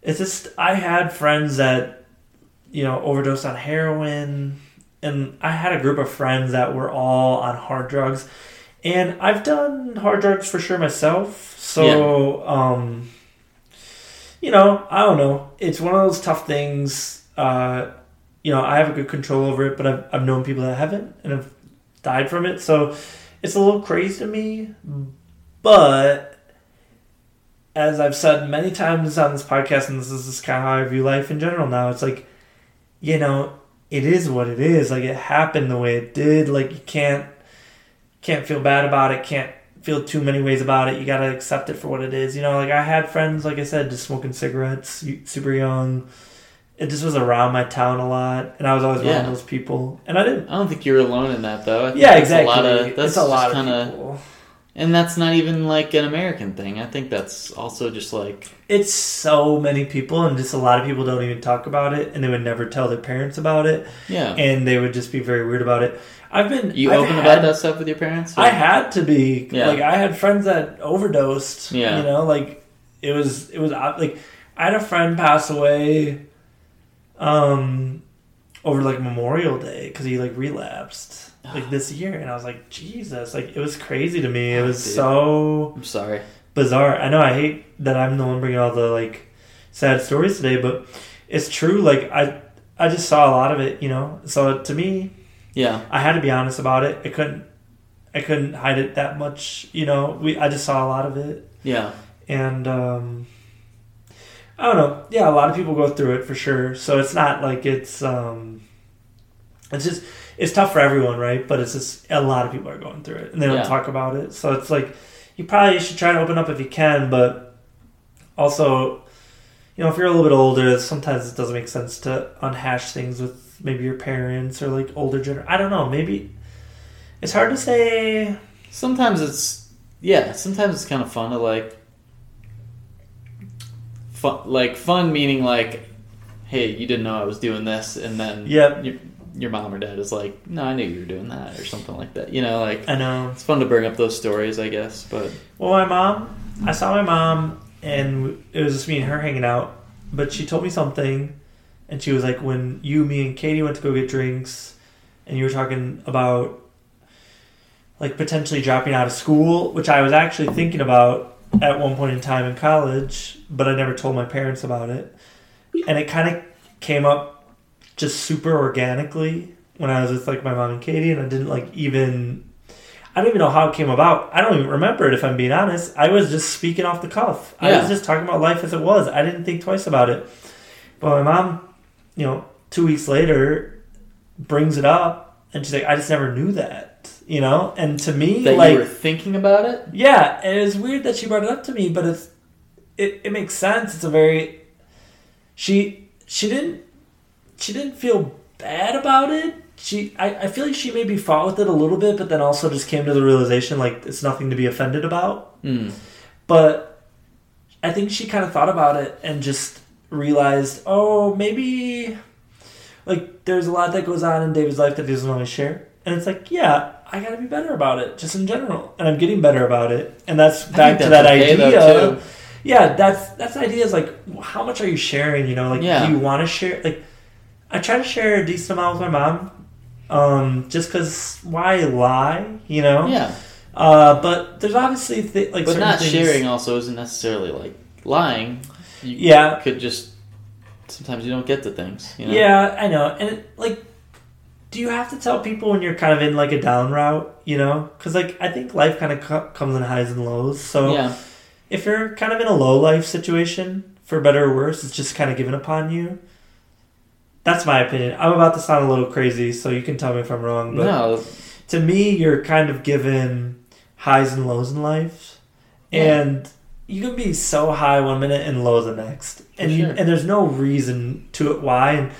it's just I had friends that you know overdosed on heroin, and I had a group of friends that were all on hard drugs, and I've done hard drugs for sure myself. So, um, you know, I don't know. It's one of those tough things. Uh, you know, I have a good control over it, but I've, I've known people that haven't and have died from it. So it's a little crazy to me. But as I've said many times on this podcast, and this is just kind of how I view life in general now, it's like, you know, it is what it is. Like it happened the way it did. Like you can't can't feel bad about it. Can't feel too many ways about it. You gotta accept it for what it is. You know, like I had friends, like I said, just smoking cigarettes, super young. It just was around my town a lot, and I was always around those people. And I didn't. I don't think you're alone in that though. I think Yeah, exactly. A lot of, that's a lot of people. And that's not even like an American thing. I think that's also just like It's so many people, and just a lot of people don't even talk about it, and they would never tell their parents about it, yeah. and they would just be very weird about it. I've been you I've open had- about that stuff with your parents? or- I had to be Yeah. like I had friends that overdosed. Yeah. you know, like it was it was like I had a friend pass away, um, over like Memorial Day because he like relapsed like this year, and I was like Jesus, like it was crazy to me. It was dude. so I'm sorry. bizarre. I know I hate that I'm the one bringing all the like sad stories today, but it's true. Like I I just saw a lot of it, you know. So to me, Yeah. I had to be honest about it. I couldn't I couldn't hide it that much, you know. We I just saw a lot of it Yeah. and um, I don't know. Yeah, a lot of people go through it for sure. So it's not like it's um, it's just it's tough for everyone, right? But it's just a lot of people are going through it, and they don't Yeah. talk about it. So it's like you probably should try to open up if you can, but also, you know, if you're a little bit older, sometimes it doesn't make sense to unhash things with maybe your parents or like older gener. I don't know. Maybe it's hard to say. Sometimes it's yeah. Sometimes it's kind of fun to like fun like fun meaning like, hey, you didn't know I was doing this, and then Yep. your, your mom or dad is like, no, I knew you were doing that or something like that. You know, like I know. it's fun to bring up those stories, I guess. But Well, my mom, I saw my mom, and it was just me and her hanging out. But she told me something, and she was like, when you, me, and Katie went to go get drinks, and you were talking about like potentially dropping out of school, which I was actually thinking about at one point in time in college, but I never told my parents about it. And it kind of came up just super organically when I was with like my mom and Katie, and I didn't like even I don't even know how it came about. I don't even remember it if I'm being honest. I was just speaking off the cuff. I was just talking about life as it was. I didn't think twice about it. But my mom, you know, two weeks later brings it up and she's like, I just never knew that. You know? And to me, that like you were thinking about it. yeah, and it's weird that she brought it up to me, but it's it, it makes sense. It's a very she she didn't she didn't feel bad about it. She I, I feel like she maybe fought with it a little bit, but then also just came to the realization like it's nothing to be offended about. Mm. But I think she kind of thought about it and just realized, oh, maybe like there's a lot that goes on in David's life that he doesn't always share. And it's like, yeah, I gotta be better about it, just in general. And I'm getting better about it. And that's back to that's that okay, idea. Yeah, that's that's the idea is like how much are you sharing, you know? Like Yeah. do you wanna share like I try to share a decent amount with my mom. Um, just cause why lie, you know? Yeah, Uh, but there's obviously th- like but not things- sharing also isn't necessarily like lying. You Yeah. could just sometimes you don't get to things. You know? Yeah, I know. And like, do you have to tell people when you're kind of in like a down route? You know, because like I think life kind of co- comes in highs and lows. So yeah, if you're kind of in a low life situation, for better or worse, it's just kind of given upon you. That's my opinion. I'm about to sound a little crazy, so you can tell me if I'm wrong. But no, to me, you're kind of given highs and lows in life, Yeah. and you can be so high one minute and low the next, and you, sure. and there's no reason to it why, and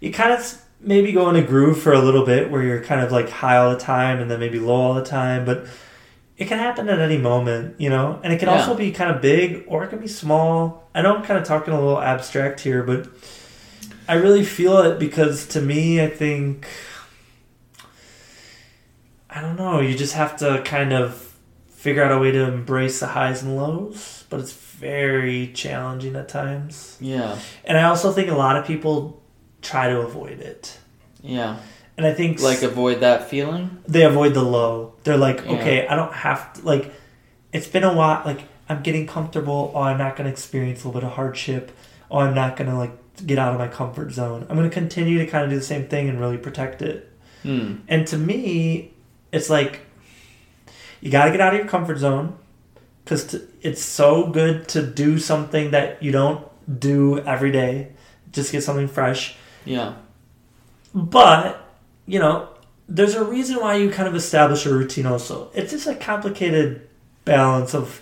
you kind of maybe go in a groove for a little bit where you're kind of like high all the time and then maybe low all the time, but it can happen at any moment, you know, and it can Yeah. also be kind of big or it can be small. I know I'm kind of talking a little abstract here, but I really feel it because to me, I think I don't know. You just have to kind of figure out a way to embrace the highs and lows, but it's very challenging at times. yeah, And I also think a lot of people try to avoid it. yeah. And I think Like avoid that feeling. they avoid the low. They're like, Yeah. okay, I don't have to like it's been a while like I'm getting comfortable, oh I'm not gonna experience a little bit of hardship, oh I'm not gonna like get out of my comfort zone. I'm gonna continue to kind of do the same thing and really protect it. Hmm. And to me, it's like you got to get out of your comfort zone because it's so good to do something that you don't do every day. Just get something fresh. Yeah, But, you know, there's a reason why you kind of establish a routine also. It's just a complicated balance of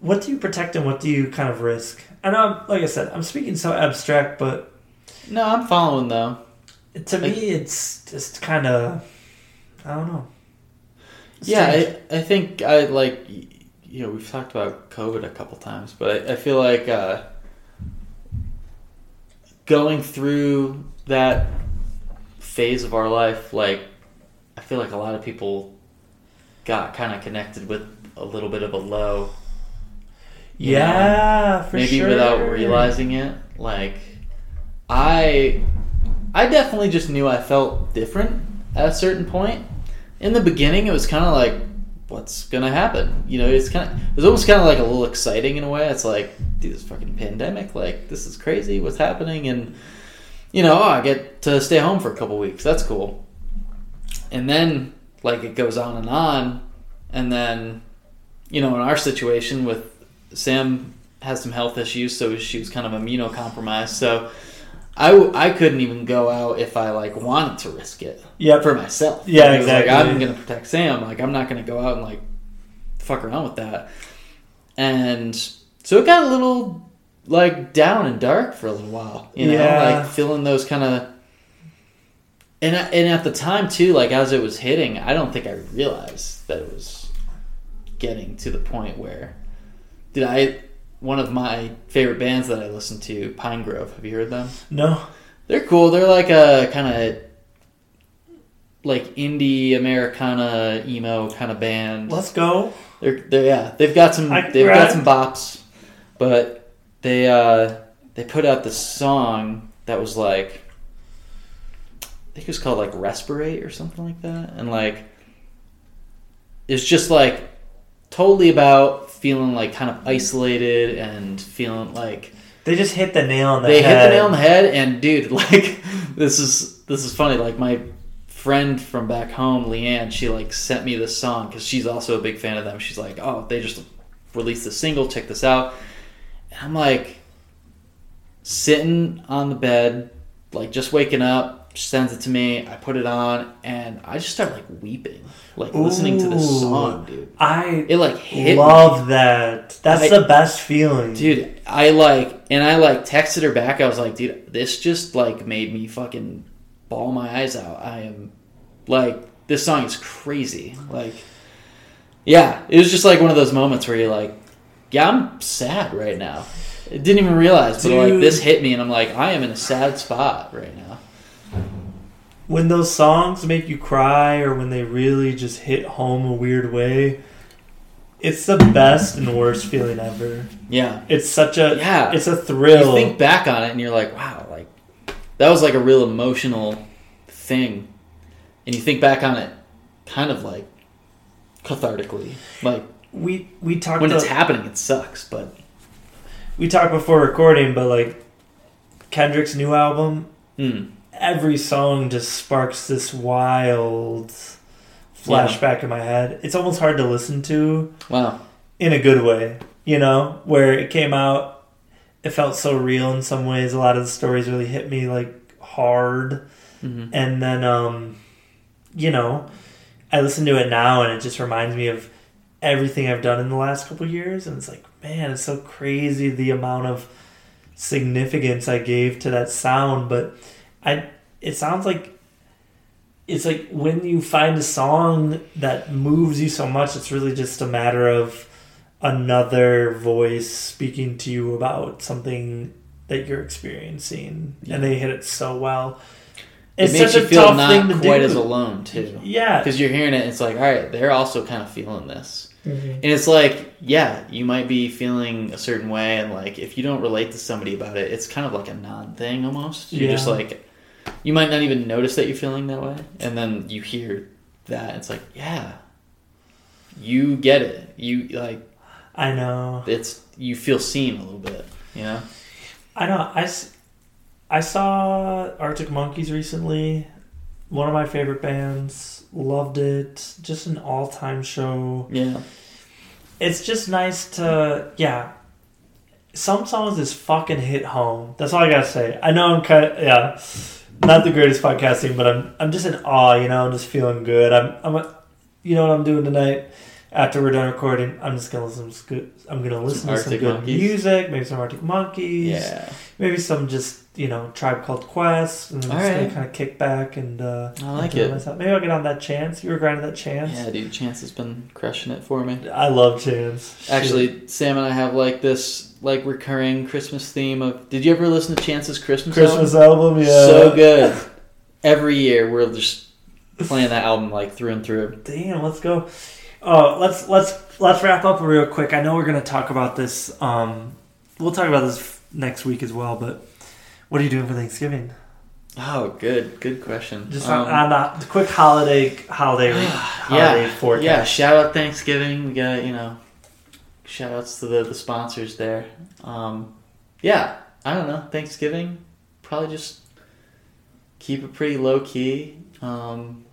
what do you protect and what do you kind of risk. Know, I'm, like I said, I'm speaking so abstract, but no, I'm following though. to me, it's just kind of, I don't know. Yeah, I, I think I like you know we've talked about COVID a couple times, but I, I feel like uh, going through that phase of our life, like I feel like a lot of people got kind of connected with a little bit of a low, know, Yeah, for sure. maybe sure. without realizing it. Like I, I definitely just knew I felt different at a certain point. In the beginning, it was kind of like, what's gonna happen? You know, it's kind of, it was almost kind of like a little exciting in a way. It's like, dude, this fucking pandemic, like this is crazy. What's happening? And you know, oh, I get to stay home for a couple weeks. That's cool. And then like it goes on and on, and then you know, in our situation with Sam has some health issues, so she was kind of immunocompromised. So I, w- I couldn't even go out if I like wanted to risk it Yeah, for myself. Yeah, exactly. Like, I'm gonna protect Sam. Like I'm not gonna go out and like fuck around with that. And so it got a little like down and dark for a little while. You know, Yeah. like feeling those kind of. And I- and at the time too, like as it was hitting, I don't think I realized that it was getting to the point where did I one of my favorite bands that I listen to, Pinegrove. Have you heard them? No. They're cool. They're like a kind of like indie Americana emo kind of band. Let's go. They're, they're yeah, they've got some I- they've right. got some bops, but they uh they put out this song that was like I think it was called like Respirate or something like that, and like it's just like totally about feeling like kind of isolated and feeling like They just hit the nail on the head they head. hit the nail on the head and dude like this is this is funny like my friend from back home leanne she like sent me this song because she's also a big fan of them. She's like oh they just released a single check this out. And i'm like sitting on the bed like just waking up she sends it to me i put it on and i just start like weeping like listening to this song dude I it like hit me. love that. That's I- the best feeling. Dude, I like, and I like texted her back. I was like, dude, this just like made me fucking ball my eyes out. I am like, this song is crazy. Like, yeah, it was just like one of those moments where you're like, yeah, I'm sad right now. I didn't even realize, but like this hit me, and I'm like, I am in a sad spot right now. When those songs make you cry or when they really just hit home a weird way, it's the best and worst feeling ever. Yeah, It's such a Yeah. it's a thrill. you think back on it, and you're like, wow, like that was like a real emotional thing, and you think back on it, kind of like cathartically, like. we we talked when it's happening it sucks but we talked before recording, but like Kendrick's new album, mm, every song just sparks this wild flashback in my head. It's almost hard to listen to wow in a good way, you know, where it came out, it felt so real in some ways. A lot of the stories really hit me like hard. hmm And then, um, you know, I listen to it now and it just reminds me of everything I've done in the last couple of years. And it's like, man, it's so crazy the amount of significance I gave to that sound. But I, it sounds like it's like when you find a song that moves you so much, it's really just a matter of another voice speaking to you about something that you're experiencing, Yeah. and they hit it so well. it makes you feel not quite do. as alone too Yeah, because you're hearing it it's like all right they're also kind of feeling this Mhm. and it's like yeah you might be feeling a certain way and like if you don't relate to somebody about it it's kind of like a non-thing almost you're just like you might not even notice that you're feeling that way and then you hear that it's like yeah you get it you like I know. it's you feel seen a little bit you know I know. i i saw Arctic Monkeys recently. One of my favorite bands. Loved it. Just an all time show. yeah It's just nice to yeah. Some songs just fucking hit home. That's all I gotta say. I know I'm kind of yeah, not the greatest podcasting, but I'm I'm just in awe. You know, I'm just feeling good. I'm I'm you know what I'm doing tonight. After we're done recording, I'm just gonna listen. To some good, I'm gonna listen to some Arctic good Monkeys? music. Maybe some Arctic Monkeys. yeah Maybe some just you know tribe called Quest, and I'm just Alright. gonna kind of kick back and uh, I like it. myself. Maybe I'll get on that chance. You were grinding that chance. Yeah, dude, Chance has been crushing it for me. I love chance. Shit. Actually, Sam and I have like this like recurring Christmas theme of. Did you ever listen to Chance's Christmas? Christmas album? album, yeah, So good. Every year we're just playing that album like through and through. Damn, let's go. Oh, let's let's let's wrap up real quick. I know we're gonna talk about this. Um, we'll talk about this next week as well. But what are you doing for Thanksgiving? Oh, good, good question. Just Um, on, on the quick holiday holiday holiday yeah, forecast. yeah. Shout out Thanksgiving. We got you know, shout outs to the the sponsors there. Um, yeah, I don't know Thanksgiving. Probably just keep it pretty low key. Um,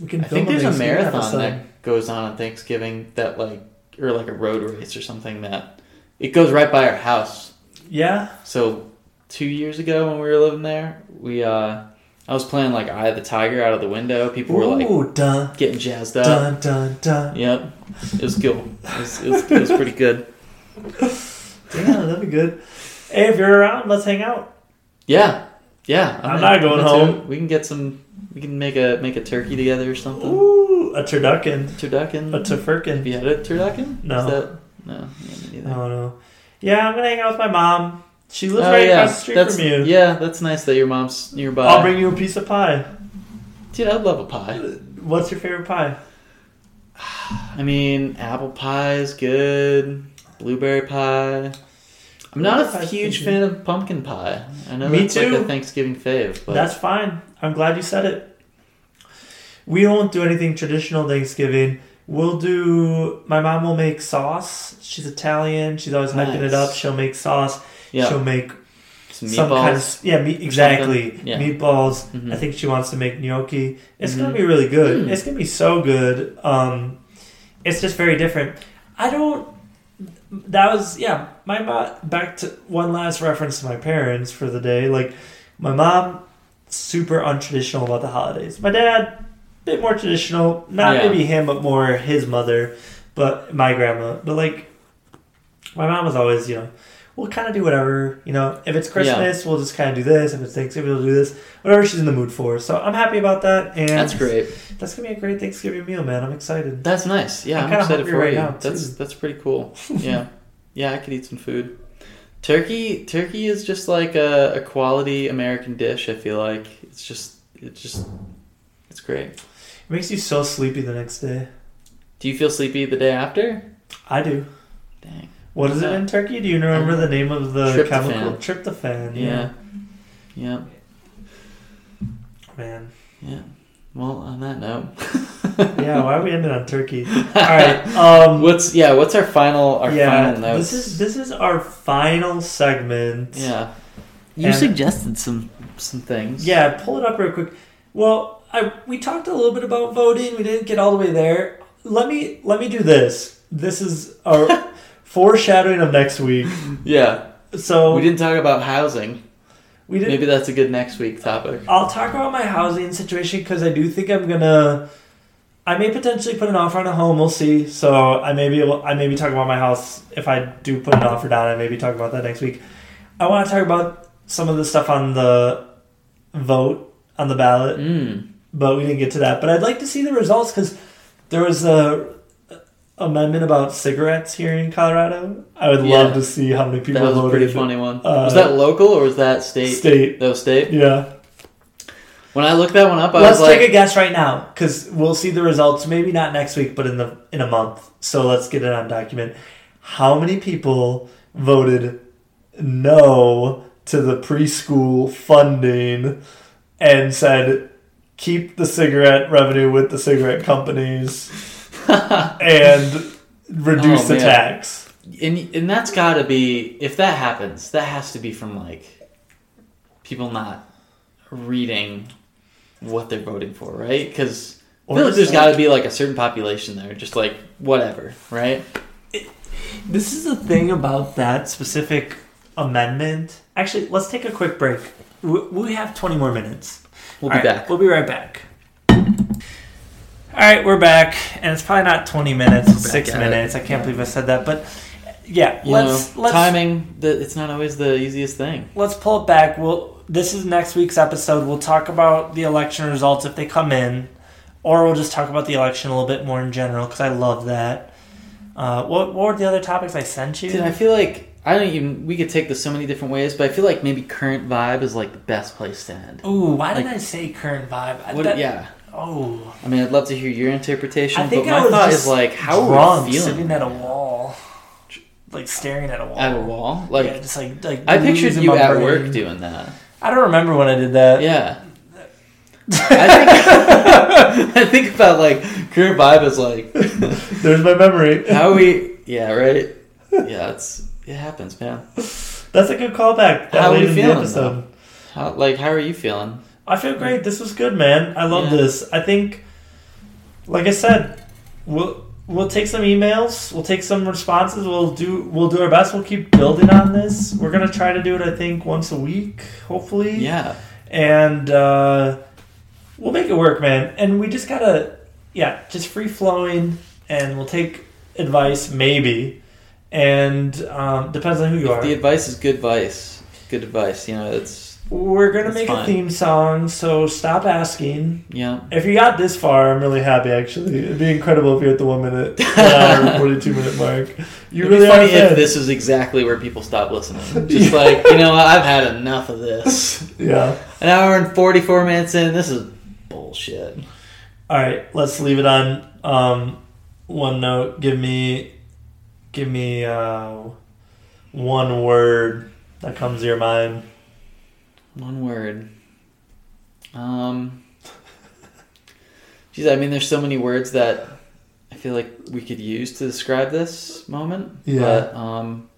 we can. I think there's a marathon episode. that goes on on Thanksgiving that like or like a road race or something that it goes right by our house. Yeah. So two years ago when we were living there, we uh, I was playing like Eye of the Tiger out of the window. People were like Ooh, dun, getting jazzed up. dun, dun, dun. Yep, it was cool. It was, it was, it was pretty good. Yeah, that'd be good. Hey, if you're around, let's hang out. Yeah, yeah. I'm in. not going Me too. home. We can get some. We can make a make a turkey together or something. Ooh, a turducken. Turducken. A Have tofurkin. you had a turducken? No. Is that, no, neither. Oh no. Yeah, I'm gonna hang out with my mom. She lives Oh, right yeah. across the street that's, from you. Yeah, that's nice that your mom's nearby. I'll bring you a piece of pie. Dude, I'd love a pie. What's your favorite pie? I mean, apple pie is good. Blueberry pie. I'm not a huge fan of pumpkin pie. I know Me that's like a Thanksgiving fave, but That's fine. I'm glad you said it. We don't do anything traditional Thanksgiving. We'll do. My mom will make sauce. She's Italian. She's always hyping it up. She'll make sauce. Yeah, She'll make some kind of yeah, meat, exactly. Yeah. Meatballs. Mhm. I think she wants to make gnocchi. It's gonna Mhm. be really good. Mm. It's gonna be so good. Um, it's just very different. I don't. That was yeah. My mom. Back to one last reference to my parents for the day. Like my mom, super untraditional about the holidays. My dad, bit more traditional. Not Yeah. maybe him, but more his mother. But my grandma. But like, my mom was always you know. We'll kind of do whatever, you know. If it's Christmas, we'll just kind of do this. If it's Thanksgiving, we'll do this. Whatever she's in the mood for. So I'm happy about that. And That's great. that's gonna be a great Thanksgiving meal, man. I'm excited. That's nice. Yeah, I'm I'm, excited for right you. now, that's that's pretty cool. Yeah, yeah, I could eat some food. Turkey, turkey is just like a, a quality American dish. I feel like it's just it's just it's great. It makes you so sleepy the next day. Do you feel sleepy the day after? I do. Dang. What is it in Turkey? Do you remember the name of the Tryptophan. chemical? Tryptophan. Yeah. Yeah. Man. Yeah. Well, on that note. Yeah. Why are we ending on Turkey? All right. Um. What's yeah? What's our final our yeah. final notes? This is this is our final segment. yeah. You And- suggested some some things. Yeah. Pull it up real quick. Well, I we talked a little bit about voting. We didn't get all the way there. Let me let me do this. This is our foreshadowing of next week. Yeah. So We didn't talk about housing. we didn't Maybe that's a good next week topic. I'll talk about my housing situation because I do think I'm gonna. I may potentially put an offer on a home. We'll see. So I may be able. I may be talking about my house if I do put an offer down. I may be talking about that next week. I want to talk about some of the stuff on the vote on the ballot, Mm. but we didn't get to that. But I'd like to see the results because there was a amendment about cigarettes here in Colorado. I would Yeah. love to see how many people That was a pretty funny one. Uh, was that local or was that state? State. That was state. Yeah. When I looked that one up, I let's was like, take a guess right now because we'll see the results. Maybe not next week, but in the in a month. So let's get it on document. How many people voted no to the preschool funding and said keep the cigarette revenue with the cigarette companies and reduce Oh, the man. tax? and and that's got to be if that happens, that has to be from like people not reading what they're voting for, right? Because I Or feel like there's got to be like a certain population there, just like whatever, right? This is the thing about that specific amendment. Actually, let's take a quick break. We we have 20 more minutes. We'll All be right, back. We'll be right back. All right, we're back, and it's probably not 20 minutes, it's six at it. minutes. I can't believe I said that, but yeah, You let's know, let's timing. The, it's not always the easiest thing. let's pull it back. We'll this is next week's episode. We'll talk about the election results if they come in, or we'll just talk about the election a little bit more in general because I love that. Uh, what what were the other topics I sent you? Dude, I feel like I don't even. We could take this so many different ways, but I feel like maybe current vibe is like the best place to end. Ooh, why did I say current vibe? I- What, that- yeah, Oh, I mean, I'd love to hear your interpretation, I think but I my was thought just is like, how drunk, are we feeling sitting at a wall, like staring at a wall. at a wall? Like, yeah, just like like. I pictured losing you my at brain. work doing that. I don't remember when I did that. Yeah. I think, I think about like current vibe is like There's my memory. how we yeah right yeah it's it happens man That's a good callback. That How are late we in the feeling, episode. how like how are you feeling I feel great. This was good, man. I love Yeah. this. I think, like I said, we'll we'll take some emails. We'll take some responses. We'll do we'll do our best. We'll keep building on this. We're gonna try to do it. I think once a week, hopefully. Yeah. And uh, we'll make it work, man. And we just gotta, yeah, just free flowing, and we'll take advice maybe, and um, depends on who you If are. the advice is good advice, good advice. You know, it's We're gonna That's make a theme song, so stop asking. yeah. If you got this far, I'm really happy. Actually, it'd be incredible if you're at the one minute, one hour, forty-two minute mark. You It'd really be funny if this is exactly where people stop listening. Just like you know, I've had enough of this. Yeah. An hour and forty-four minutes in, this is bullshit. All right. Let's leave it on um, one note. Give me, give me uh, one word that comes to your mind. One word. Um. Geez, I mean, there's so many words that I feel like we could use to describe this moment. Yeah. But um.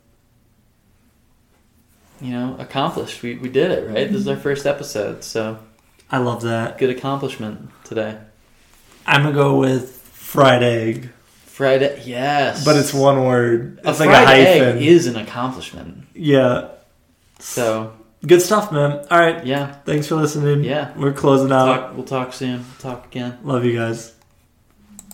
You know, accomplished. We we did it, right? This is our first episode, so I love that. good accomplishment today. I'm gonna go with fried egg, Fried egg, yes. but it's one word. a It's like fried a hyphen. egg is an accomplishment. yeah. So Good stuff, man. All right. yeah, Thanks for listening. Yeah. We're closing out. talk, we'll talk soon. Talk again. Love you guys.